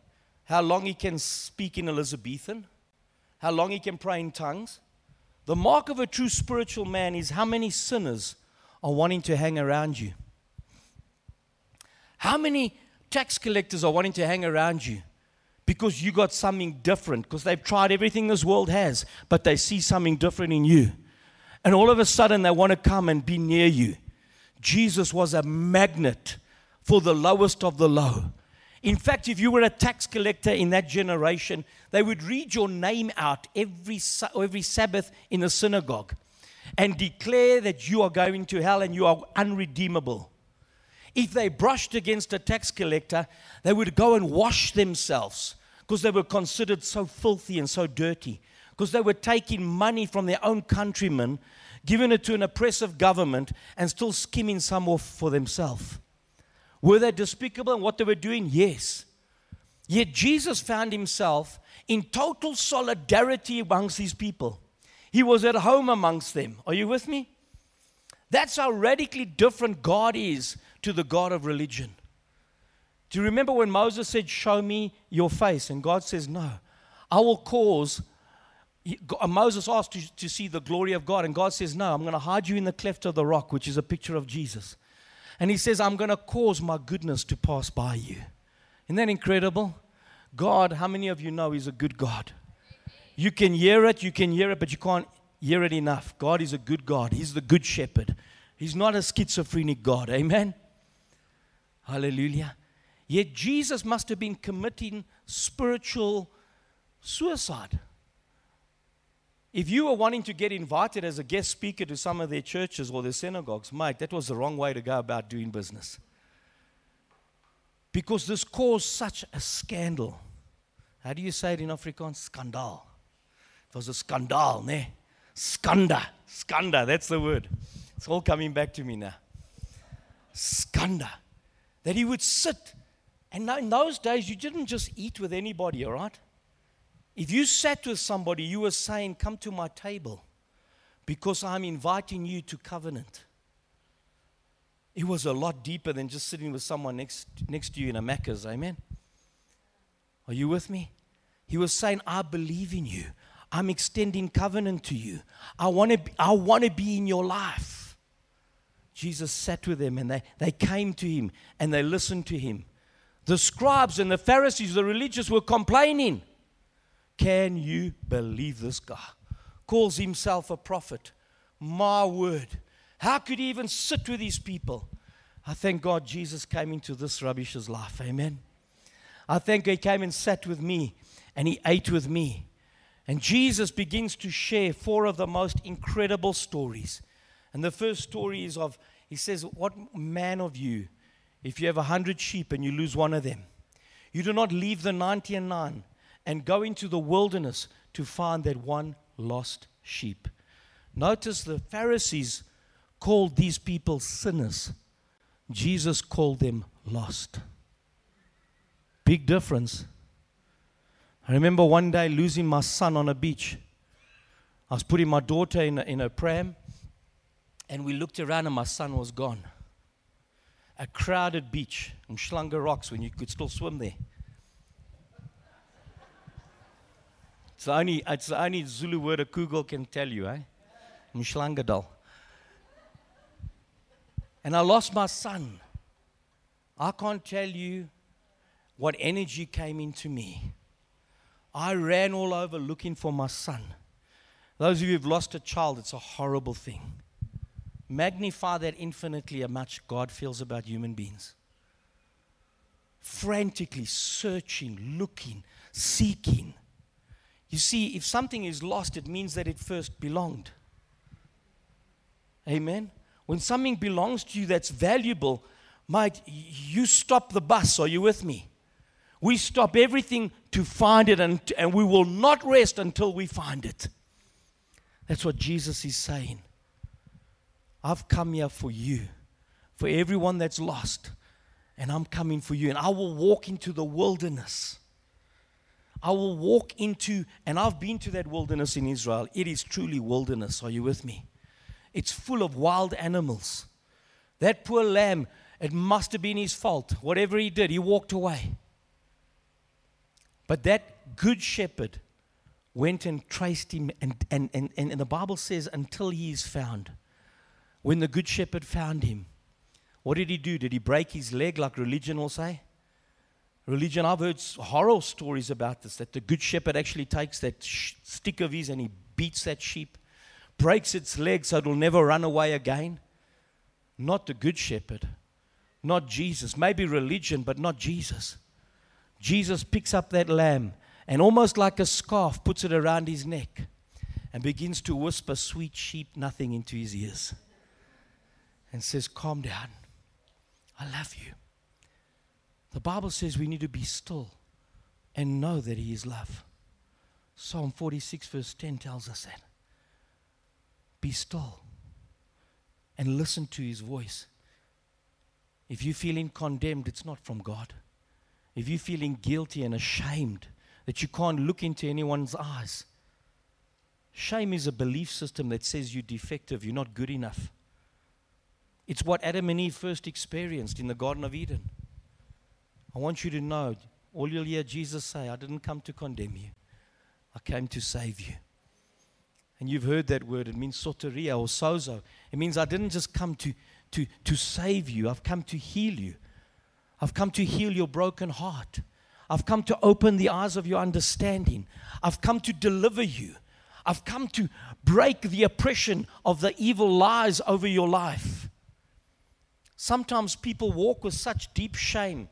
how long he can speak in Elizabethan, how long he can pray in tongues. The mark of a true spiritual man is how many sinners are wanting to hang around you? How many tax collectors are wanting to hang around you? Because you got something different, because they've tried everything this world has, but they see something different in you. And all of a sudden, they want to come and be near you. Jesus was a magnet for the lowest of the low. In fact, if you were a tax collector in that generation, they would read your name out every, every Sabbath in the synagogue and declare that you are going to hell and you are unredeemable. If they brushed against a tax collector, they would go and wash themselves because they were considered so filthy and so dirty. Because they were taking money from their own countrymen, giving it to an oppressive government, and still skimming some off for themselves. Were they despicable in what they were doing? Yes. Yet Jesus found himself in total solidarity amongst these people. He was at home amongst them. Are you with me? That's how radically different God is to the God of religion. Do you remember when Moses said, Show me your face? And God says, No. I will cause. Uh, Moses asked to, to see the glory of God, and God says, No, I'm going to hide you in the cleft of the rock, which is a picture of Jesus. And he says, I'm going to cause my goodness to pass by you. Isn't that incredible? God, how many of you know He's a good God? You can hear it, you can hear it, but you can't hear it enough. God is a good God. He's the good shepherd. He's not a schizophrenic God. Amen. Hallelujah. Yet Jesus must have been committing spiritual suicide. If you were wanting to get invited as a guest speaker to some of their churches or their synagogues, mate, that was the wrong way to go about doing business. because this caused such a scandal. How do you say it in Afrikaans? Scandal. It was a scandal, ne? Skanda. Skanda, that's the word. It's all coming back to me now. Skanda. That he would sit. And in those days, you didn't just eat with anybody, all right? If you sat with somebody, you were saying, Come to my table because I'm inviting you to covenant. It was a lot deeper than just sitting with someone next, next to you in a Macca's, amen? Are you with me? He was saying, I believe in you. I'm extending covenant to you. I want to I want to be in your life. Jesus sat with them and they, they came to him and they listened to him. The scribes and the Pharisees, the religious, were complaining. Can you believe this guy? Calls himself a prophet. My word. How could he even sit with these people? I thank God Jesus came into this rubbish's life. Amen. I thank he came and sat with me and he ate with me. And Jesus begins to share four of the most incredible stories. And the first story is of, he says, What man of you, if you have a hundred sheep and you lose one of them, you do not leave the 99 and go into the wilderness to find that one lost sheep. Notice the Pharisees called these people sinners, Jesus called them lost. Big difference. I remember one day losing my son on a beach. I was putting my daughter in a, in a pram, and we looked around, and my son was gone. A crowded beach, Umhlanga Rocks, when you could still swim there. It's the only, it's the only Zulu word a Google can tell you, eh? Mshlangadal. And I lost my son. I can't tell you what energy came into me. I ran all over looking for my son. Those of you who've lost a child, it's a horrible thing. Magnify that infinitely how much God feels about human beings. Frantically searching, looking, seeking. You see, if something is lost, it means that it first belonged. Amen? When something belongs to you that's valuable, mate, you stop the bus. Are you with me? We stop everything to find it, and, and we will not rest until we find it. That's what Jesus is saying. I've come here for you, for everyone that's lost, and I'm coming for you. And I will walk into the wilderness I will walk into, and I've been to that wilderness in Israel. It is truly wilderness. Are you with me? It's full of wild animals. That poor lamb, it must have been his fault. Whatever he did, he walked away. But that good shepherd went and traced him, and, and, and, and the Bible says, until he is found. When the good shepherd found him, what did he do? Did he break his leg like religion will say? religion. I've heard horror stories about this that the good shepherd actually takes that sh- stick of his and he beats that sheep, breaks its leg so it'll never run away again. Not the good shepherd, not Jesus. Maybe religion, but not Jesus. Jesus picks up that lamb and almost like a scarf puts it around his neck and begins to whisper sweet sheep nothing into his ears and says, Calm down. I love you. The Bible says we need to be still and know that He is love. Psalm 46, verse 10 tells us that. Be still and listen to His voice. If you're feeling condemned, it's not from God. If you're feeling guilty and ashamed that you can't look into anyone's eyes, shame is a belief system that says you're defective, you're not good enough. It's what Adam and Eve first experienced in the Garden of Eden. I want you to know, all you'll hear Jesus say, I didn't come to condemn you. I came to save you. And you've heard that word. It means soteria or sozo. It means I didn't just come to, to, to save you, I've come to heal you. I've come to heal your broken heart. I've come to open the eyes of your understanding. I've come to deliver you. I've come to break the oppression of the evil lies over your life. Sometimes people walk with such deep shame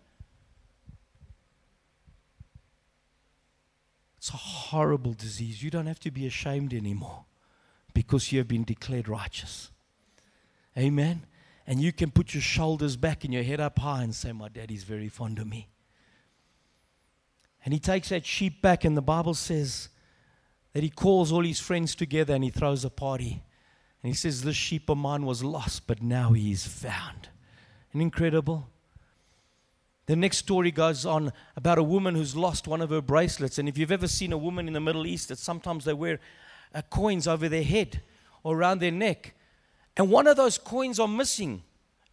It's a horrible disease. You don't have to be ashamed anymore because you have been declared righteous. Amen. and you can put your shoulders back and your head up high and say, My daddy's very fond of me. And he takes that sheep back, and the Bible says that he calls all his friends together and he throws a party. And he says, This sheep of mine was lost, but now he is found. And incredible. The next story goes on about a woman who's lost one of her bracelets. And if you've ever seen a woman in the Middle East, that sometimes they wear uh, coins over their head or around their neck. And one of those coins are missing.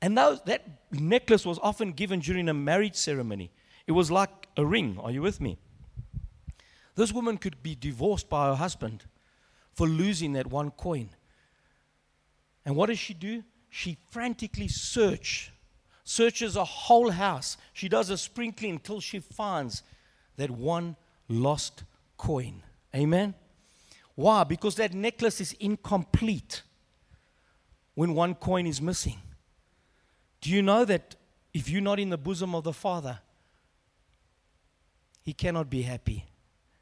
And that necklace was often given during a marriage ceremony. It was like a ring. Are you with me? This woman could be divorced by her husband for losing that one coin. And what does she do? She frantically search, searches a whole house. She does a sprinkling until she finds that one lost coin. Amen. Why? Because that necklace is incomplete when one coin is missing. Do you know that if you're not in the bosom of the Father, he cannot be happy.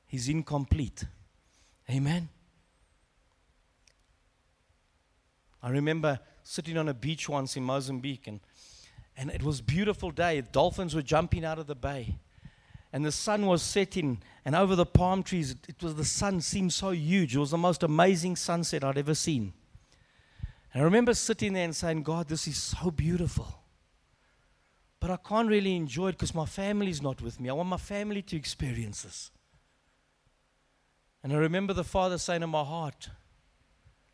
He's incomplete. Amen. I remember sitting on a beach once in Mozambique and, and it was beautiful day. Dolphins were jumping out of the bay and the sun was setting and over the palm trees it was the sun seemed so huge. It was the most amazing sunset I'd ever seen. And I remember sitting there and saying, God, this is so beautiful. But I can't really enjoy it because my family's not with me. I want my family to experience this. And I remember the Father saying in my heart,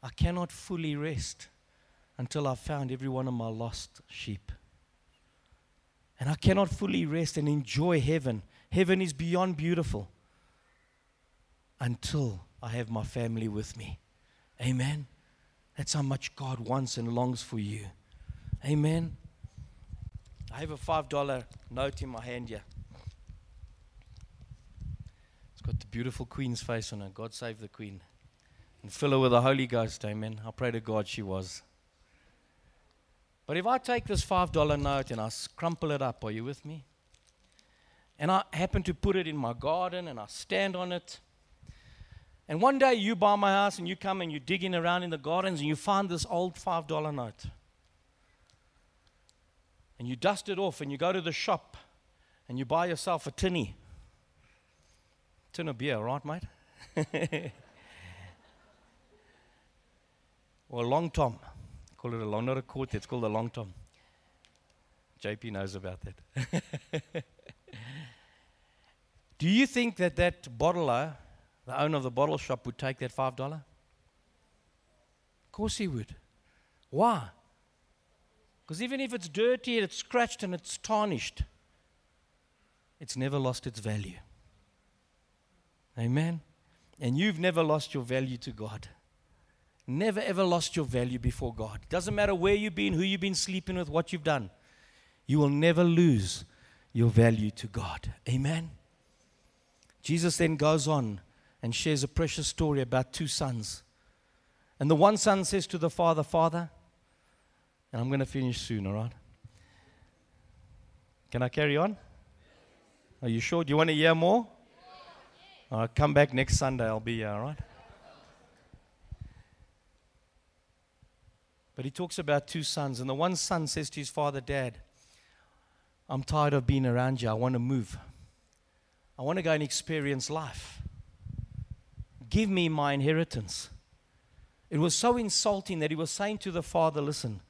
I cannot fully rest until I've found every one of my lost sheep. And I cannot fully rest and enjoy heaven. Heaven is beyond beautiful until I have my family with me. Amen. That's how much God wants and longs for you. Amen. I have a $5 note in my hand here. It's got the beautiful Queen's face on it. God save the Queen. And fill her with the Holy Ghost. Amen. I pray to God she was. But if I take this $5 note and I crumple it up, are you with me? And I happen to put it in my garden and I stand on it. And one day you buy my house and you come and you're digging around in the gardens and you find this old $5 note and you dust it off and you go to the shop and you buy yourself a tinny. Tin of beer, right, mate? or a long tom. Call it a long, not a quart, it's called a long tom. JP knows about that. Do you think that that bottler, the owner of the bottle shop, would take that $5? Of course he would. Why? Because even if it's dirty, and it's scratched, and it's tarnished, it's never lost its value. Amen? And you've never lost your value to God. Never ever lost your value before God. Doesn't matter where you've been, who you've been sleeping with, what you've done. You will never lose your value to God. Amen? Jesus then goes on and shares a precious story about two sons. And the one son says to the father, Father, and I'm going to finish soon, all right? Can I carry on? Are you sure? Do you want to hear more? All right, come back next Sunday. I'll be here, all right? But he talks about two sons, and the one son says to his father, Dad, I'm tired of being around you. I want to move. I want to go and experience life. Give me my inheritance. It was so insulting that he was saying to the father, Listen,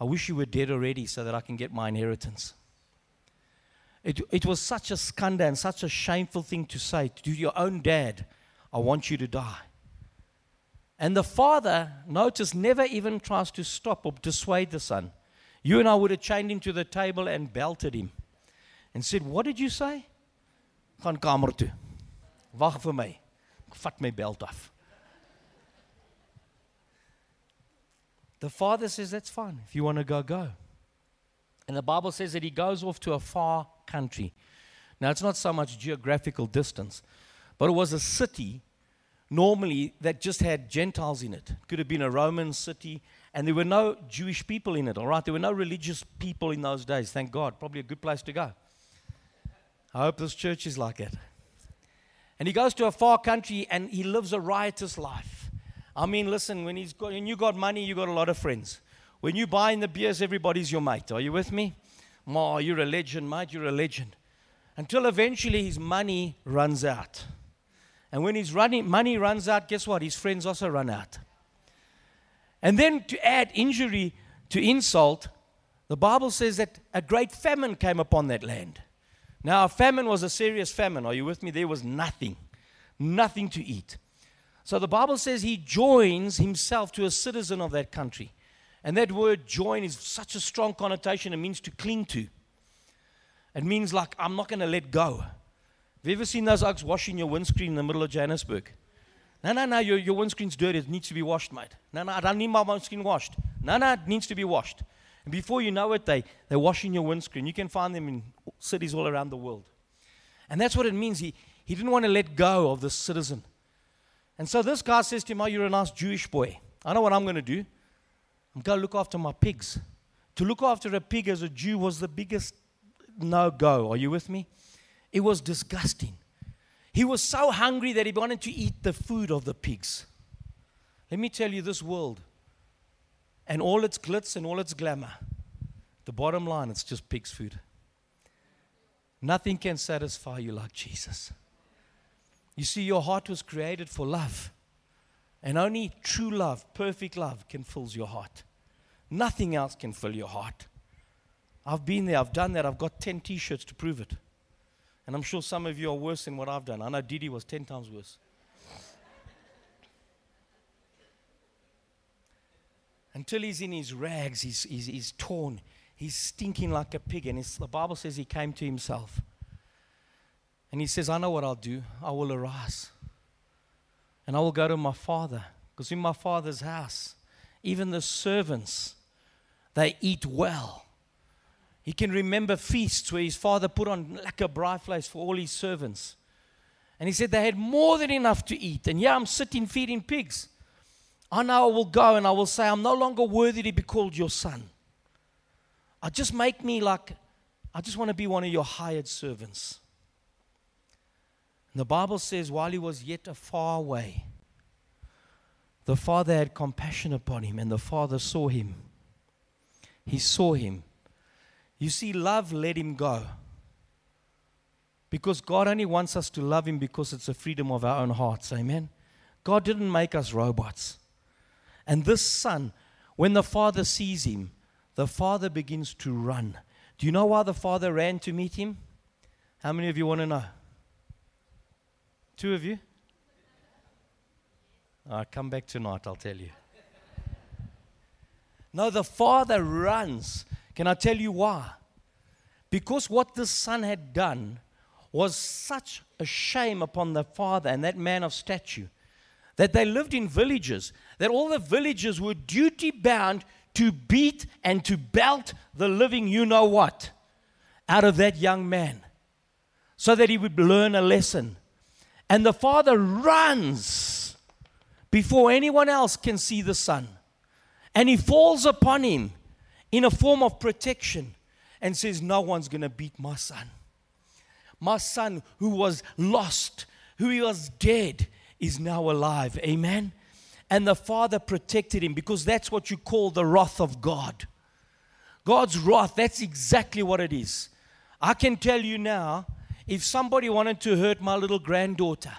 I wish you were dead already so that I can get my inheritance. It, it was such a scandal and such a shameful thing to say to your own dad, I want you to die. And the father, notice, never even tries to stop or dissuade the son. You and I would have chained him to the table and belted him and said, What did you say? Gaan kamer toe. Wag vir my. Vat my belt af. The father says, That's fine. If you want to go, go. And the Bible says that he goes off to a far country. Now, it's not so much geographical distance, but it was a city normally that just had Gentiles in it. Could have been a Roman city, and there were no Jewish people in it, all right? There were no religious people in those days, thank God. Probably a good place to go. I hope this church is like it. And he goes to a far country and he lives a riotous life. I mean, listen, when, he's got, when you got money, you got a lot of friends. When you buy in the beers, everybody's your mate. Are you with me? Ma, you're a legend, mate, you're a legend. Until eventually his money runs out. And when his running, money runs out, guess what? His friends also run out. And then to add injury to insult, the Bible says that a great famine came upon that land. Now, a famine was a serious famine. Are you with me? There was nothing, nothing to eat. So the Bible says he joins himself to a citizen of that country. And that word join is such a strong connotation. It means to cling to. It means like, I'm not going to let go. Have you ever seen those oaks washing your windscreen in the middle of Johannesburg? No, no, no, your, your windscreen's dirty. It needs to be washed, mate. No, no, I don't need my windscreen washed. No, no, it needs to be washed. And before you know it, they, they're washing your windscreen. You can find them in cities all around the world. And that's what it means. He, he didn't want to let go of this citizen. And so this guy says to him, Oh, you're a nice Jewish boy. I know what I'm going to do. I'm going to look after my pigs. To look after a pig as a Jew was the biggest no go. Are you with me? It was disgusting. He was so hungry that he wanted to eat the food of the pigs. Let me tell you this world and all its glitz and all its glamour, the bottom line, it's just pig's food. Nothing can satisfy you like Jesus. You see, your heart was created for love. And only true love, perfect love, can fill your heart. Nothing else can fill your heart. I've been there, I've done that, I've got 10 t shirts to prove it. And I'm sure some of you are worse than what I've done. I know Didi was 10 times worse. Until he's in his rags, he's, he's, he's torn, he's stinking like a pig. And the Bible says he came to himself. And he says, I know what I'll do. I will arise. And I will go to my father. Because in my father's house, even the servants, they eat well. He can remember feasts where his father put on lekker braaivleis for all his servants. And he said they had more than enough to eat. And yeah, I'm sitting feeding pigs. I know I will go and I will say, I'm no longer worthy to be called your son. I just make me like, I just want to be one of your hired servants. And the Bible says, while he was yet afar away, the father had compassion upon him, and the father saw him. He saw him. You see, love let him go. Because God only wants us to love him because it's the freedom of our own hearts. Amen. God didn't make us robots. And this son, when the father sees him, the father begins to run. Do you know why the father ran to meet him? How many of you want to know? Two of you? I'll come back tonight, I'll tell you. No, the father runs. Can I tell you why? Because what this son had done was such a shame upon the father and that man of stature that they lived in villages, that all the villagers were duty bound to beat and to belt the living, you know what, out of that young man so that he would learn a lesson. And the father runs before anyone else can see the son. And he falls upon him in a form of protection and says, No one's going to beat my son. My son, who was lost, who he was dead, is now alive. Amen. And the father protected him because that's what you call the wrath of God. God's wrath, that's exactly what it is. I can tell you now if somebody wanted to hurt my little granddaughter,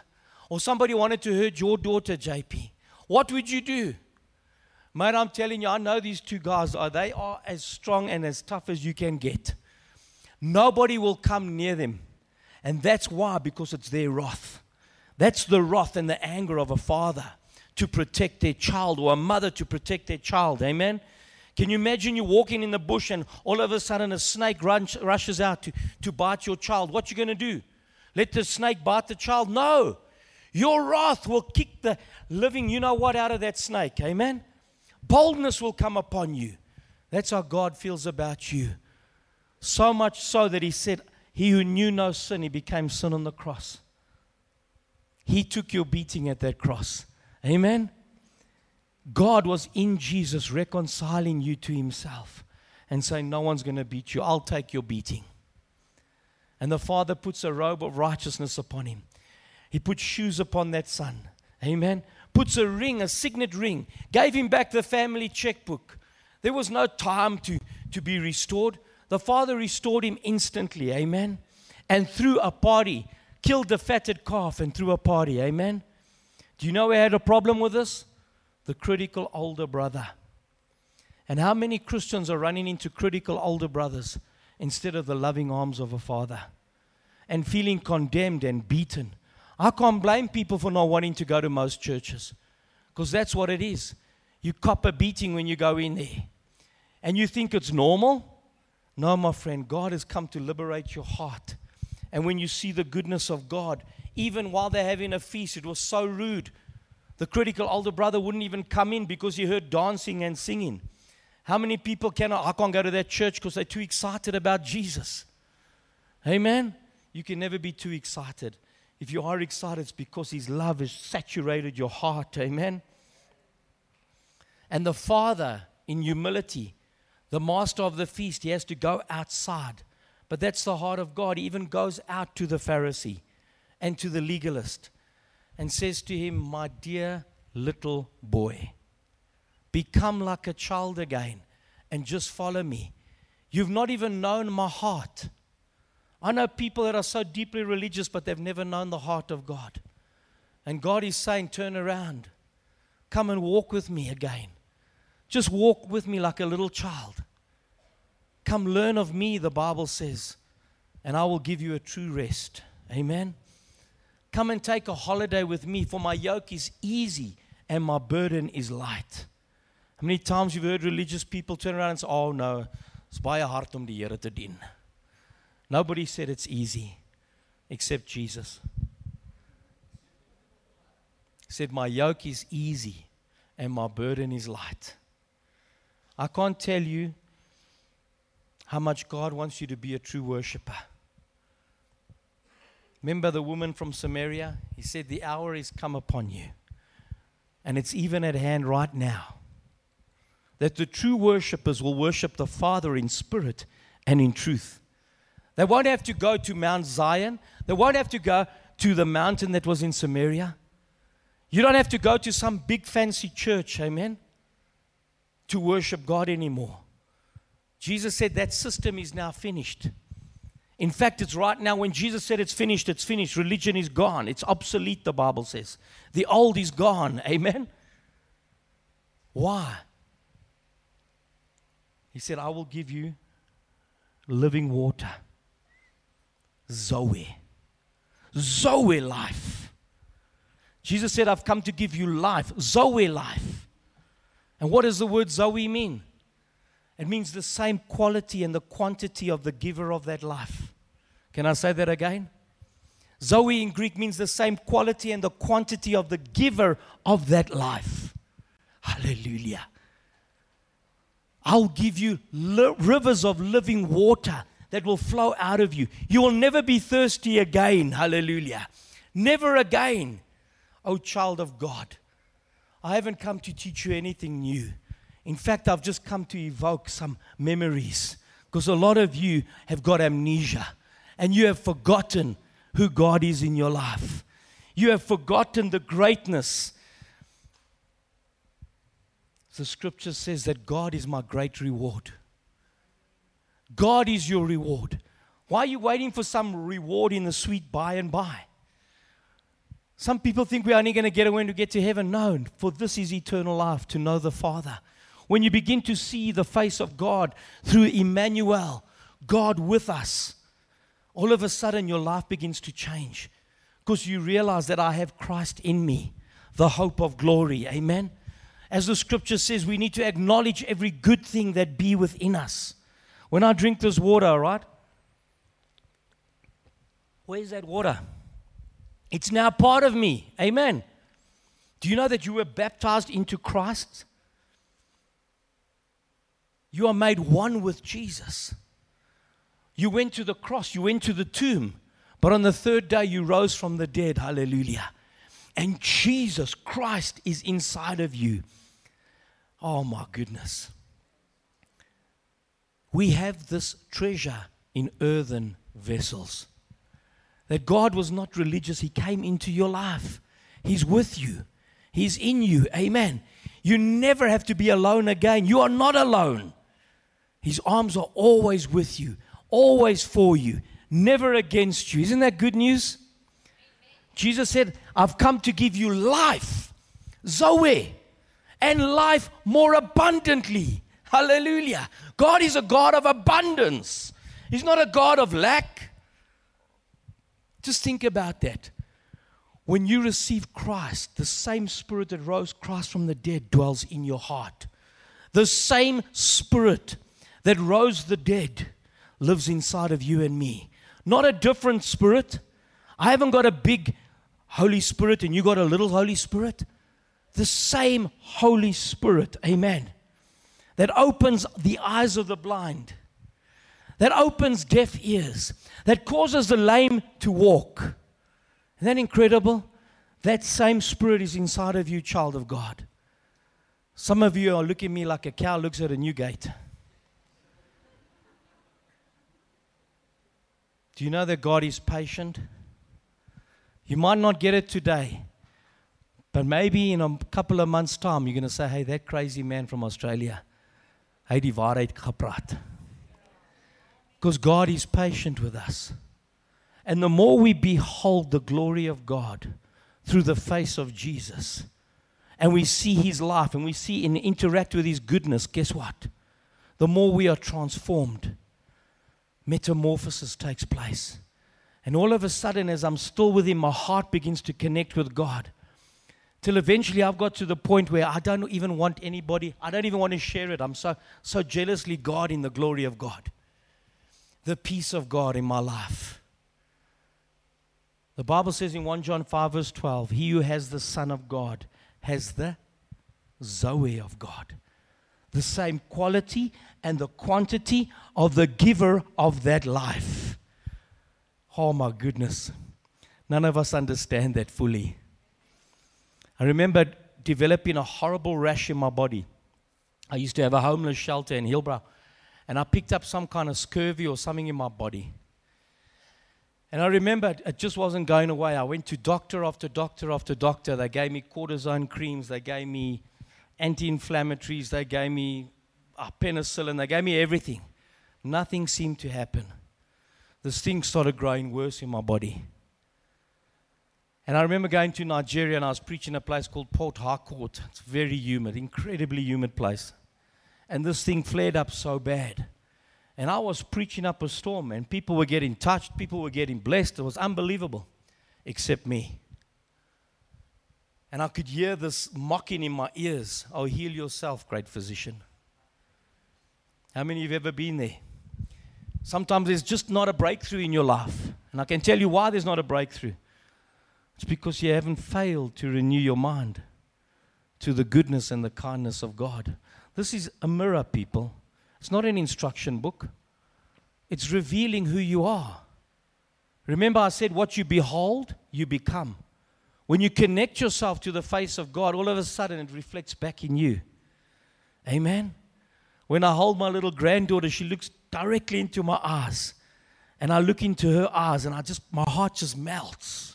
or somebody wanted to hurt your daughter, JP, what would you do? Mate, I'm telling you, I know these two guys are they are as strong and as tough as you can get. Nobody will come near them. And that's why, because it's their wrath. That's the wrath and the anger of a father to protect their child or a mother to protect their child. Amen. Can you imagine you walking in the bush and all of a sudden a snake runs, rushes out to, to bite your child? What you going to do? Let the snake bite the child? No. Your wrath will kick the living, you know what, out of that snake. Amen. Boldness will come upon you. That's how God feels about you. So much so that He said, He who knew no sin, He became sin on the cross. He took your beating at that cross. Amen. God was in Jesus reconciling you to himself and saying, No one's going to beat you. I'll take your beating. And the Father puts a robe of righteousness upon him. He puts shoes upon that son. Amen. Puts a ring, a signet ring. Gave him back the family checkbook. There was no time to, to be restored. The Father restored him instantly. Amen. And threw a party, killed the fatted calf and threw a party. Amen. Do you know who had a problem with this? The critical older brother. And how many Christians are running into critical older brothers instead of the loving arms of a father and feeling condemned and beaten? I can't blame people for not wanting to go to most churches because that's what it is. You cop a beating when you go in there. And you think it's normal? No, my friend, God has come to liberate your heart. And when you see the goodness of God, even while they're having a feast, it was so rude. The critical older brother wouldn't even come in because he heard dancing and singing. How many people can I can't go to that church because they're too excited about Jesus? Amen. You can never be too excited. If you are excited, it's because His love has saturated your heart. Amen. And the Father, in humility, the master of the feast, he has to go outside. But that's the heart of God. He even goes out to the Pharisee and to the legalist and says to him, My dear little boy, become like a child again and just follow me. You've not even known my heart. I know people that are so deeply religious, but they've never known the heart of God. And God is saying, Turn around. Come and walk with me again. Just walk with me like a little child. Come learn of me, the Bible says, and I will give you a true rest. Amen. Come and take a holiday with me, for my yoke is easy and my burden is light. How many times you've heard religious people turn around and say, Oh no, it's by baie hard om die Here te dien. Nobody said it's easy except Jesus. He said, My yoke is easy and my burden is light. I can't tell you how much God wants you to be a true worshiper. Remember the woman from Samaria? He said, The hour is come upon you, and it's even at hand right now. That the true worshippers will worship the Father in spirit and in truth. They won't have to go to Mount Zion. They won't have to go to the mountain that was in Samaria. You don't have to go to some big fancy church, amen, to worship God anymore. Jesus said that system is now finished. In fact, it's right now when Jesus said it's finished, it's finished. Religion is gone. It's obsolete, the Bible says. The old is gone. Amen? Why? He said, I will give you living water. Zoe. Zoe life. Jesus said, I've come to give you life. Zoe life. And what does the word Zoe mean? It means the same quality and the quantity of the giver of that life. Can I say that again? Zoe in Greek means the same quality and the quantity of the giver of that life. Hallelujah. I'll give you li- rivers of living water that will flow out of you. You will never be thirsty again. Hallelujah. Never again. Oh, child of God, I haven't come to teach you anything new. In fact, I've just come to evoke some memories because a lot of you have got amnesia and you have forgotten who God is in your life. You have forgotten the greatness. The scripture says that God is my great reward. God is your reward. Why are you waiting for some reward in the sweet by and by? Some people think we're only going to get it when we get to heaven. No, for this is eternal life to know the Father. When you begin to see the face of God through Emmanuel, God with us, all of a sudden your life begins to change because you realize that I have Christ in me, the hope of glory. Amen. As the scripture says, we need to acknowledge every good thing that be within us. When I drink this water, right? Where's that water? It's now part of me. Amen. Do you know that you were baptized into Christ? You are made one with Jesus. You went to the cross, you went to the tomb, but on the third day you rose from the dead. Hallelujah. And Jesus Christ is inside of you. Oh my goodness. We have this treasure in earthen vessels. That God was not religious, He came into your life. He's with you, He's in you. Amen. You never have to be alone again. You are not alone. His arms are always with you, always for you, never against you. Isn't that good news? Jesus said, I've come to give you life, Zoe, and life more abundantly. Hallelujah. God is a God of abundance, He's not a God of lack. Just think about that. When you receive Christ, the same Spirit that rose Christ from the dead dwells in your heart. The same Spirit that rose the dead lives inside of you and me. Not a different Spirit. I haven't got a big Holy Spirit and you got a little Holy Spirit. The same Holy Spirit, amen, that opens the eyes of the blind, that opens deaf ears, that causes the lame to walk isn't that incredible? That same spirit is inside of you, child of God. Some of you are looking at me like a cow looks at a new gate. Do you know that God is patient? You might not get it today, but maybe in a couple of months' time, you're going to say, hey, that crazy man from Australia, hy die waarheid gepraat. Because God is patient with us. And the more we behold the glory of God through the face of Jesus, and we see his life and we see and interact with his goodness, guess what? The more we are transformed, metamorphosis takes place. And all of a sudden, as I'm still with him, my heart begins to connect with God. Till eventually I've got to the point where I don't even want anybody, I don't even want to share it. I'm so, so jealously God in the glory of God, the peace of God in my life. The Bible says in 1 John 5, verse 12, He who has the Son of God has the Zoe of God. The same quality and the quantity of the giver of that life. Oh my goodness. None of us understand that fully. I remember developing a horrible rash in my body. I used to have a homeless shelter in Hillbrow, and I picked up some kind of scurvy or something in my body. And I remember it just wasn't going away. I went to doctor after doctor after doctor. They gave me cortisone creams, they gave me anti inflammatories, they gave me uh, penicillin, they gave me everything. Nothing seemed to happen. This thing started growing worse in my body. And I remember going to Nigeria and I was preaching a place called Port Harcourt. It's very humid, incredibly humid place. And this thing flared up so bad. And I was preaching up a storm, and people were getting touched, people were getting blessed. It was unbelievable, except me. And I could hear this mocking in my ears Oh, heal yourself, great physician. How many of you have ever been there? Sometimes there's just not a breakthrough in your life. And I can tell you why there's not a breakthrough. It's because you haven't failed to renew your mind to the goodness and the kindness of God. This is a mirror, people. It's not an instruction book, it's revealing who you are. Remember, I said, what you behold, you become. When you connect yourself to the face of God, all of a sudden it reflects back in you. Amen. When I hold my little granddaughter, she looks directly into my eyes. And I look into her eyes, and I just, my heart just melts.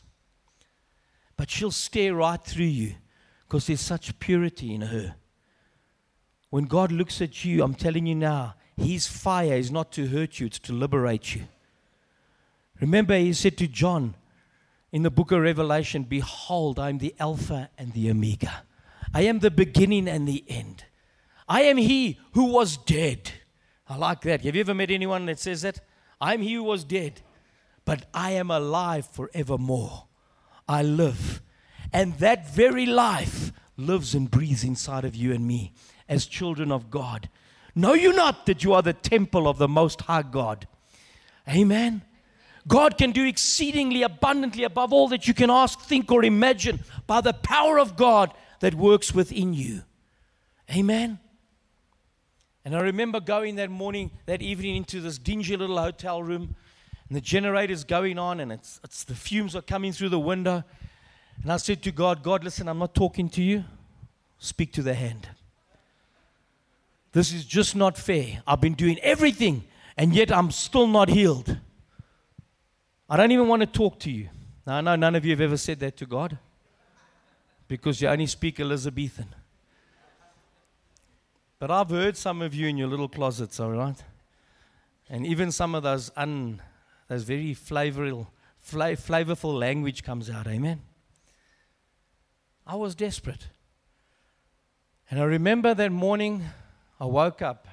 But she'll stare right through you because there's such purity in her. When God looks at you, I'm telling you now, His fire is not to hurt you, it's to liberate you. Remember, He said to John in the book of Revelation, Behold, I am the Alpha and the Omega. I am the beginning and the end. I am He who was dead. I like that. Have you ever met anyone that says that? I'm He who was dead, but I am alive forevermore. I live. And that very life lives and breathes inside of you and me as children of God. Know you not that you are the temple of the Most High God? Amen. God can do exceedingly abundantly above all that you can ask, think, or imagine by the power of God that works within you. Amen. And I remember going that morning, that evening, into this dingy little hotel room, and the generator's going on, and it's, it's the fumes are coming through the window. And I said to God, God, listen, I'm not talking to you. Speak to the hand. This is just not fair. I've been doing everything, and yet I'm still not healed. I don't even want to talk to you. Now, I know none of you have ever said that to God because you only speak Elizabethan. But I've heard some of you in your little closets, all right? And even some of those un, those very flavorful, fla- flavorful language comes out. Amen. I was desperate. And I remember that morning I woke up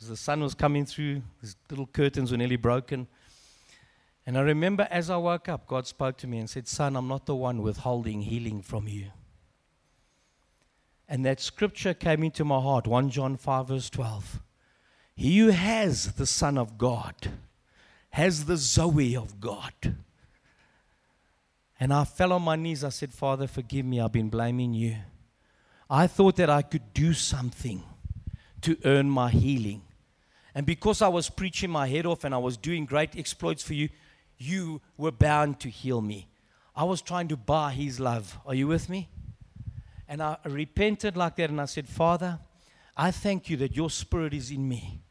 as the sun was coming through, these little curtains were nearly broken. And I remember as I woke up, God spoke to me and said, Son, I'm not the one withholding healing from you. And that scripture came into my heart 1 John 5, verse 12. He who has the Son of God has the Zoe of God. And I fell on my knees. I said, Father, forgive me. I've been blaming you. I thought that I could do something to earn my healing. And because I was preaching my head off and I was doing great exploits for you, you were bound to heal me. I was trying to buy his love. Are you with me? And I repented like that and I said, Father, I thank you that your spirit is in me.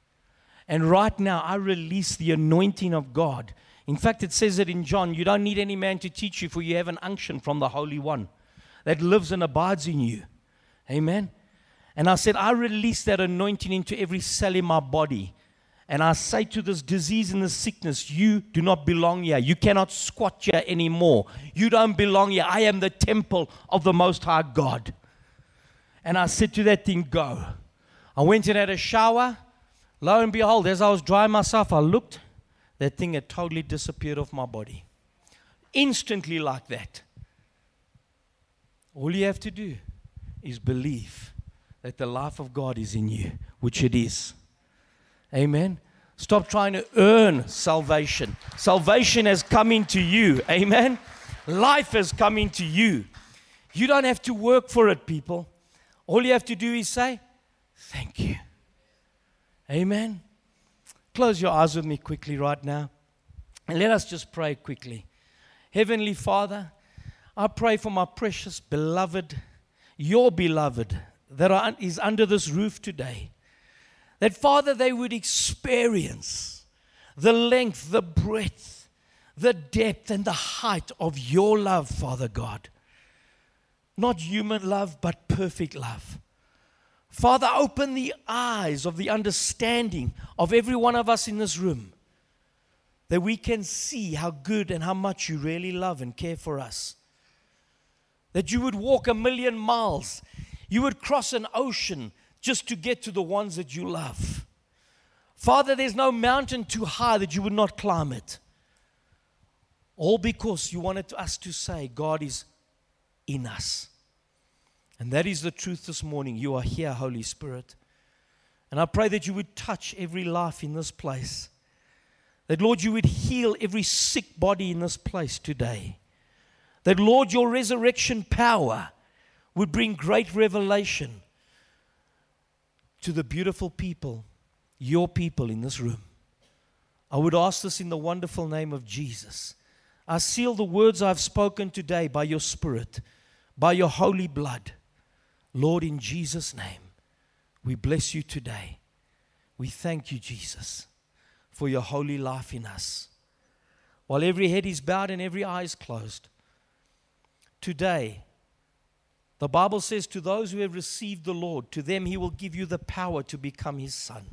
And right now, I release the anointing of God. In fact, it says it in John you don't need any man to teach you, for you have an unction from the Holy One that lives and abides in you. Amen. And I said, I release that anointing into every cell in my body. And I say to this disease and this sickness, you do not belong here. You cannot squat here anymore. You don't belong here. I am the temple of the Most High God. And I said to that thing, go. I went and had a shower. Lo and behold, as I was drying myself, I looked. That thing had totally disappeared off my body. Instantly, like that. All you have to do is believe that the life of God is in you, which it is. Amen. Stop trying to earn salvation. Salvation has come into you. Amen. Life has come into you. You don't have to work for it, people. All you have to do is say, Thank you. Amen. Close your eyes with me quickly right now. And let us just pray quickly. Heavenly Father, I pray for my precious beloved, your beloved, that is under this roof today. That, Father, they would experience the length, the breadth, the depth, and the height of your love, Father God. Not human love, but perfect love. Father, open the eyes of the understanding of every one of us in this room that we can see how good and how much you really love and care for us. That you would walk a million miles, you would cross an ocean just to get to the ones that you love. Father, there's no mountain too high that you would not climb it. All because you wanted us to say, God is in us. And that is the truth this morning. You are here, Holy Spirit. And I pray that you would touch every life in this place. That, Lord, you would heal every sick body in this place today. That, Lord, your resurrection power would bring great revelation to the beautiful people, your people in this room. I would ask this in the wonderful name of Jesus. I seal the words I've spoken today by your Spirit, by your holy blood. Lord, in Jesus' name, we bless you today. We thank you, Jesus, for your holy life in us. While every head is bowed and every eye is closed, today, the Bible says, To those who have received the Lord, to them he will give you the power to become his son.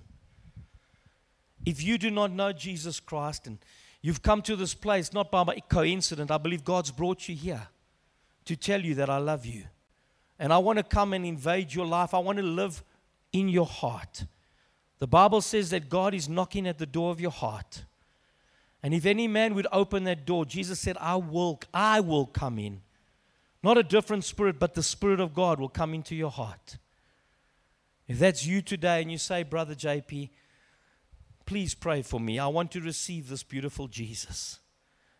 If you do not know Jesus Christ and you've come to this place not by coincidence, I believe God's brought you here to tell you that I love you. And I want to come and invade your life. I want to live in your heart. The Bible says that God is knocking at the door of your heart. And if any man would open that door, Jesus said, I will, I will come in not a different spirit, but the Spirit of God will come into your heart. If that's you today and you say, Brother JP, please pray for me. I want to receive this beautiful Jesus.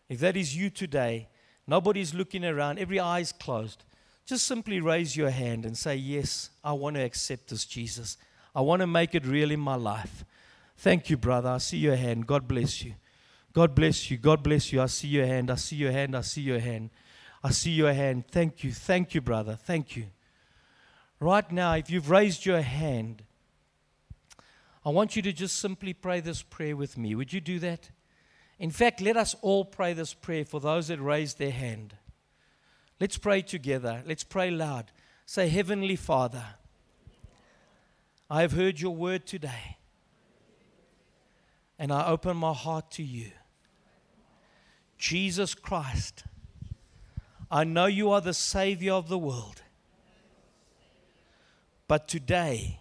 If that is you today, nobody's looking around, every eye is closed. Just simply raise your hand and say, Yes, I want to accept this Jesus. I want to make it real in my life. Thank you, brother. I see your hand. God bless you. God bless you. God bless you. I see your hand. I see your hand. I see your hand. I see your hand. Thank you. Thank you, brother. Thank you. Right now, if you've raised your hand, I want you to just simply pray this prayer with me. Would you do that? In fact, let us all pray this prayer for those that raised their hand. Let's pray together. Let's pray loud. Say, Heavenly Father, I have heard your word today, and I open my heart to you. Jesus Christ, I know you are the Savior of the world, but today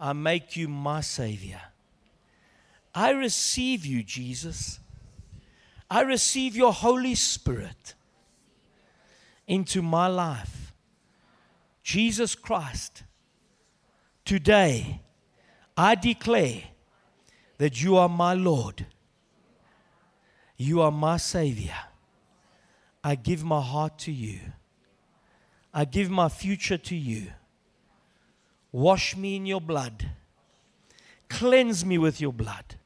I make you my Savior. I receive you, Jesus. I receive your Holy Spirit into my life. Jesus Christ, today I declare that you are my Lord. You are my Savior. I give my heart to you. I give my future to you. Wash me in your blood. Cleanse me with your blood.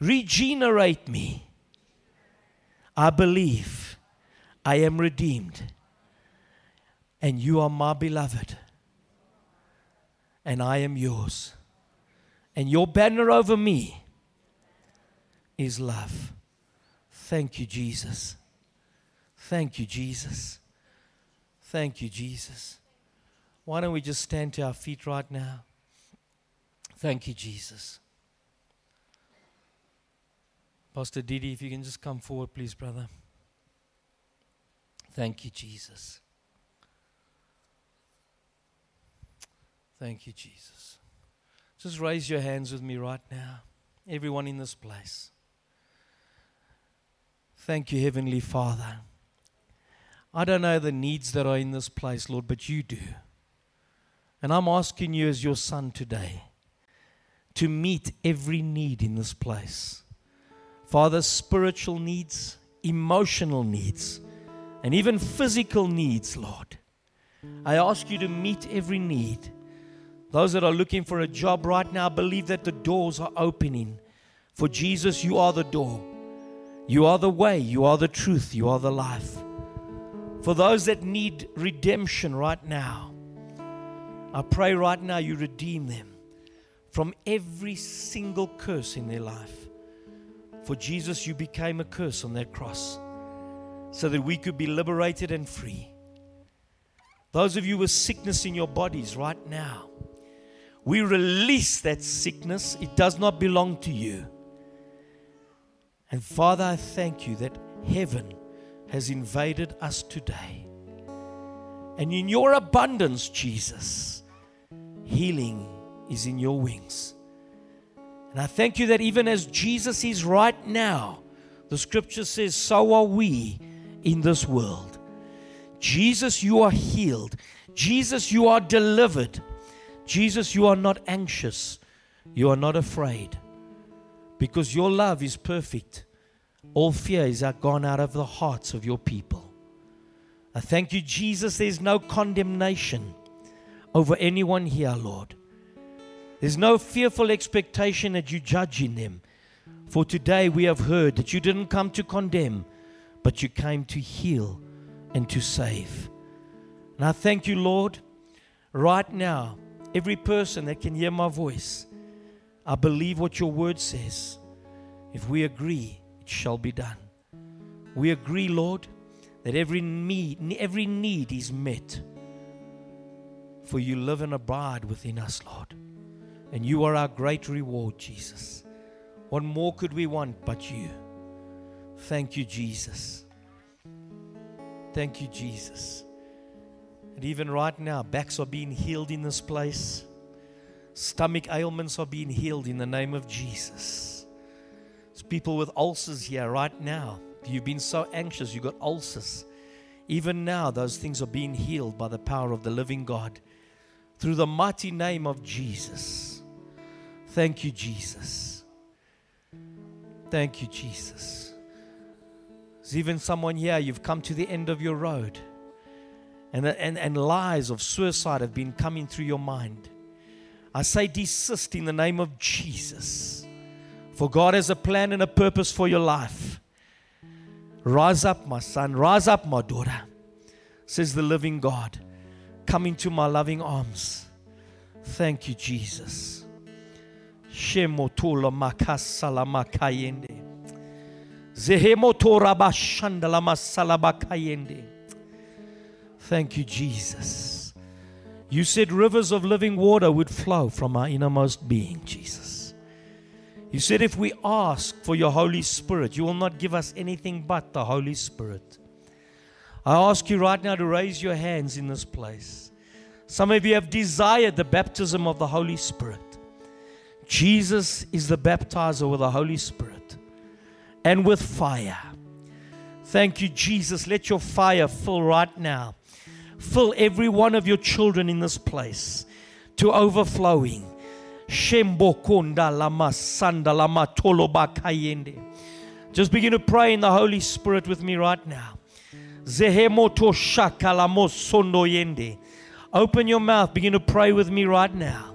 Regenerate me. I believe I am redeemed. And you are my beloved. And I am yours. And your banner over me is love. Thank you, Jesus. Thank you, Jesus. Thank you, Jesus. Why don't we just stand to our feet right now? Thank you, Jesus. Pastor Didi, if you can just come forward, please, brother. Thank you, Jesus. Thank you, Jesus. Just raise your hands with me right now, everyone in this place. Thank you, Heavenly Father. I don't know the needs that are in this place, Lord, but you do. And I'm asking you, as your son today, to meet every need in this place. Father, spiritual needs, emotional needs, and even physical needs, Lord. I ask you to meet every need. Those that are looking for a job right now, believe that the doors are opening. For Jesus, you are the door. You are the way, you are the truth, you are the life. For those that need redemption right now, I pray right now you redeem them from every single curse in their life. For Jesus, you became a curse on that cross so that we could be liberated and free. Those of you with sickness in your bodies right now, we release that sickness. It does not belong to you. And Father, I thank you that heaven has invaded us today. And in your abundance, Jesus, healing is in your wings. And I thank you that even as Jesus is right now, the scripture says, so are we in this world. Jesus, you are healed. Jesus, you are delivered. Jesus, you are not anxious. You are not afraid. Because your love is perfect. All fears are gone out of the hearts of your people. I thank you, Jesus. There's no condemnation over anyone here, Lord. There's no fearful expectation that you judge in them. For today we have heard that you didn't come to condemn, but you came to heal and to save. And I thank you, Lord, right now, every person that can hear my voice, I believe what your word says. If we agree, it shall be done. We agree, Lord, that every need, every need is met. For you live and abide within us, Lord. And you are our great reward, Jesus. What more could we want but you? Thank you, Jesus. Thank you, Jesus. And even right now, backs are being healed in this place. Stomach ailments are being healed in the name of Jesus. There's people with ulcers here right now. You've been so anxious, you've got ulcers. Even now, those things are being healed by the power of the living God through the mighty name of Jesus. Thank you, Jesus. Thank you, Jesus. There's even someone here, you've come to the end of your road, and, and, and lies of suicide have been coming through your mind. I say, desist in the name of Jesus. For God has a plan and a purpose for your life. Rise up, my son. Rise up, my daughter, says the living God. Come into my loving arms. Thank you, Jesus. Makasala makayende. Thank you, Jesus. You said rivers of living water would flow from our innermost being, Jesus. You said if we ask for your Holy Spirit, you will not give us anything but the Holy Spirit. I ask you right now to raise your hands in this place. Some of you have desired the baptism of the Holy Spirit. Jesus is the baptizer with the Holy Spirit and with fire. Thank you, Jesus. Let your fire fill right now. Fill every one of your children in this place to overflowing. Just begin to pray in the Holy Spirit with me right now. Open your mouth. Begin to pray with me right now.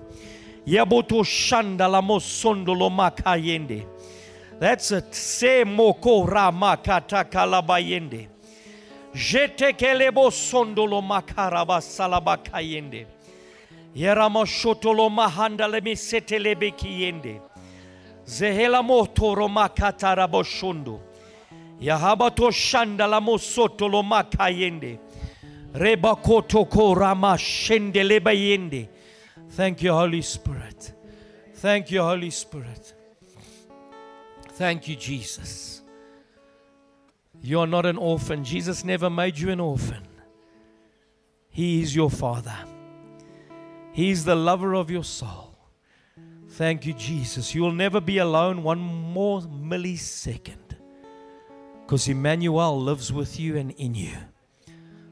That's it. Se moko ramakata kalabayende. Jete kelebo sondolo makaraba salabakayende. Yerama shotolo mahanda mi setelebe kiyende. Zehela moto romakata raboshondo. Yahabato shanda la mosoto lo makayende. Rebakoto ko rama shende lebayende. Thank you, Holy Spirit. Thank you, Holy Spirit. Thank you, Jesus. You are not an orphan. Jesus never made you an orphan. He is your Father, He is the lover of your soul. Thank you, Jesus. You will never be alone one more millisecond because Emmanuel lives with you and in you.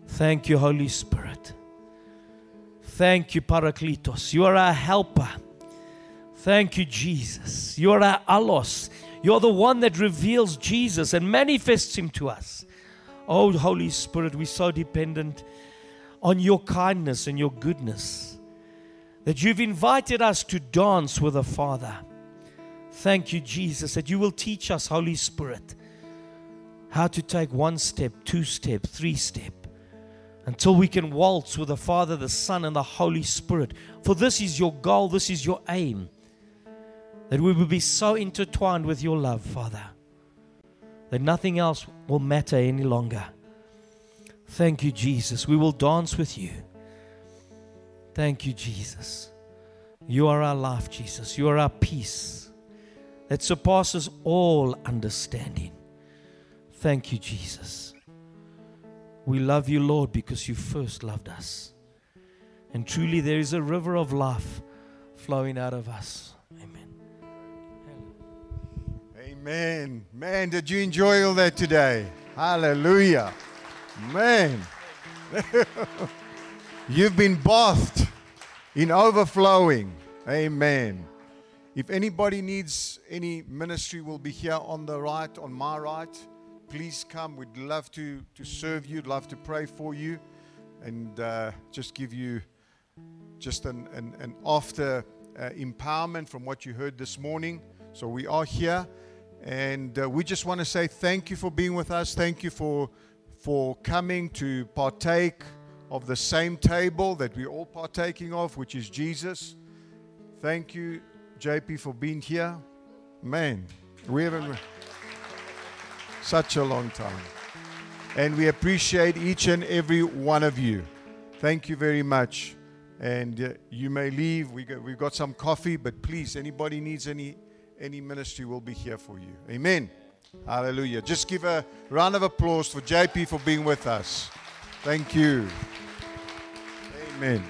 Thank you, Holy Spirit. Thank you, Parakletos. You are our helper. Thank you, Jesus. You are our allos. You're the one that reveals Jesus and manifests him to us. Oh, Holy Spirit, we're so dependent on your kindness and your goodness that you've invited us to dance with the Father. Thank you, Jesus, that you will teach us, Holy Spirit, how to take one step, two step, three step until we can waltz with the Father, the Son, and the Holy Spirit. For this is your goal, this is your aim. That we will be so intertwined with your love, Father, that nothing else will matter any longer. Thank you, Jesus. We will dance with you. Thank you, Jesus. You are our life, Jesus. You are our peace that surpasses all understanding. Thank you, Jesus. We love you, Lord, because you first loved us. And truly, there is a river of life flowing out of us. Amen. Man, did you enjoy all that today? Hallelujah. Man. You've been bathed in overflowing. Amen. If anybody needs any ministry, we'll be here on the right, on my right. Please come. We'd love to, to serve you, love to pray for you, and uh, just give you just an, an, an after uh, empowerment from what you heard this morning. So we are here, and uh, we just want to say thank you for being with us. Thank you for for coming to partake of the same table that we're all partaking of, which is Jesus. Thank you, JP, for being here. Man, we haven't such a long time. And we appreciate each and every one of you. Thank you very much. And uh, you may leave. We we've got some coffee, but please, anybody needs any any ministry, we'll be here for you. Amen. Hallelujah. Just give a round of applause for JP for being with us. Thank you. Amen.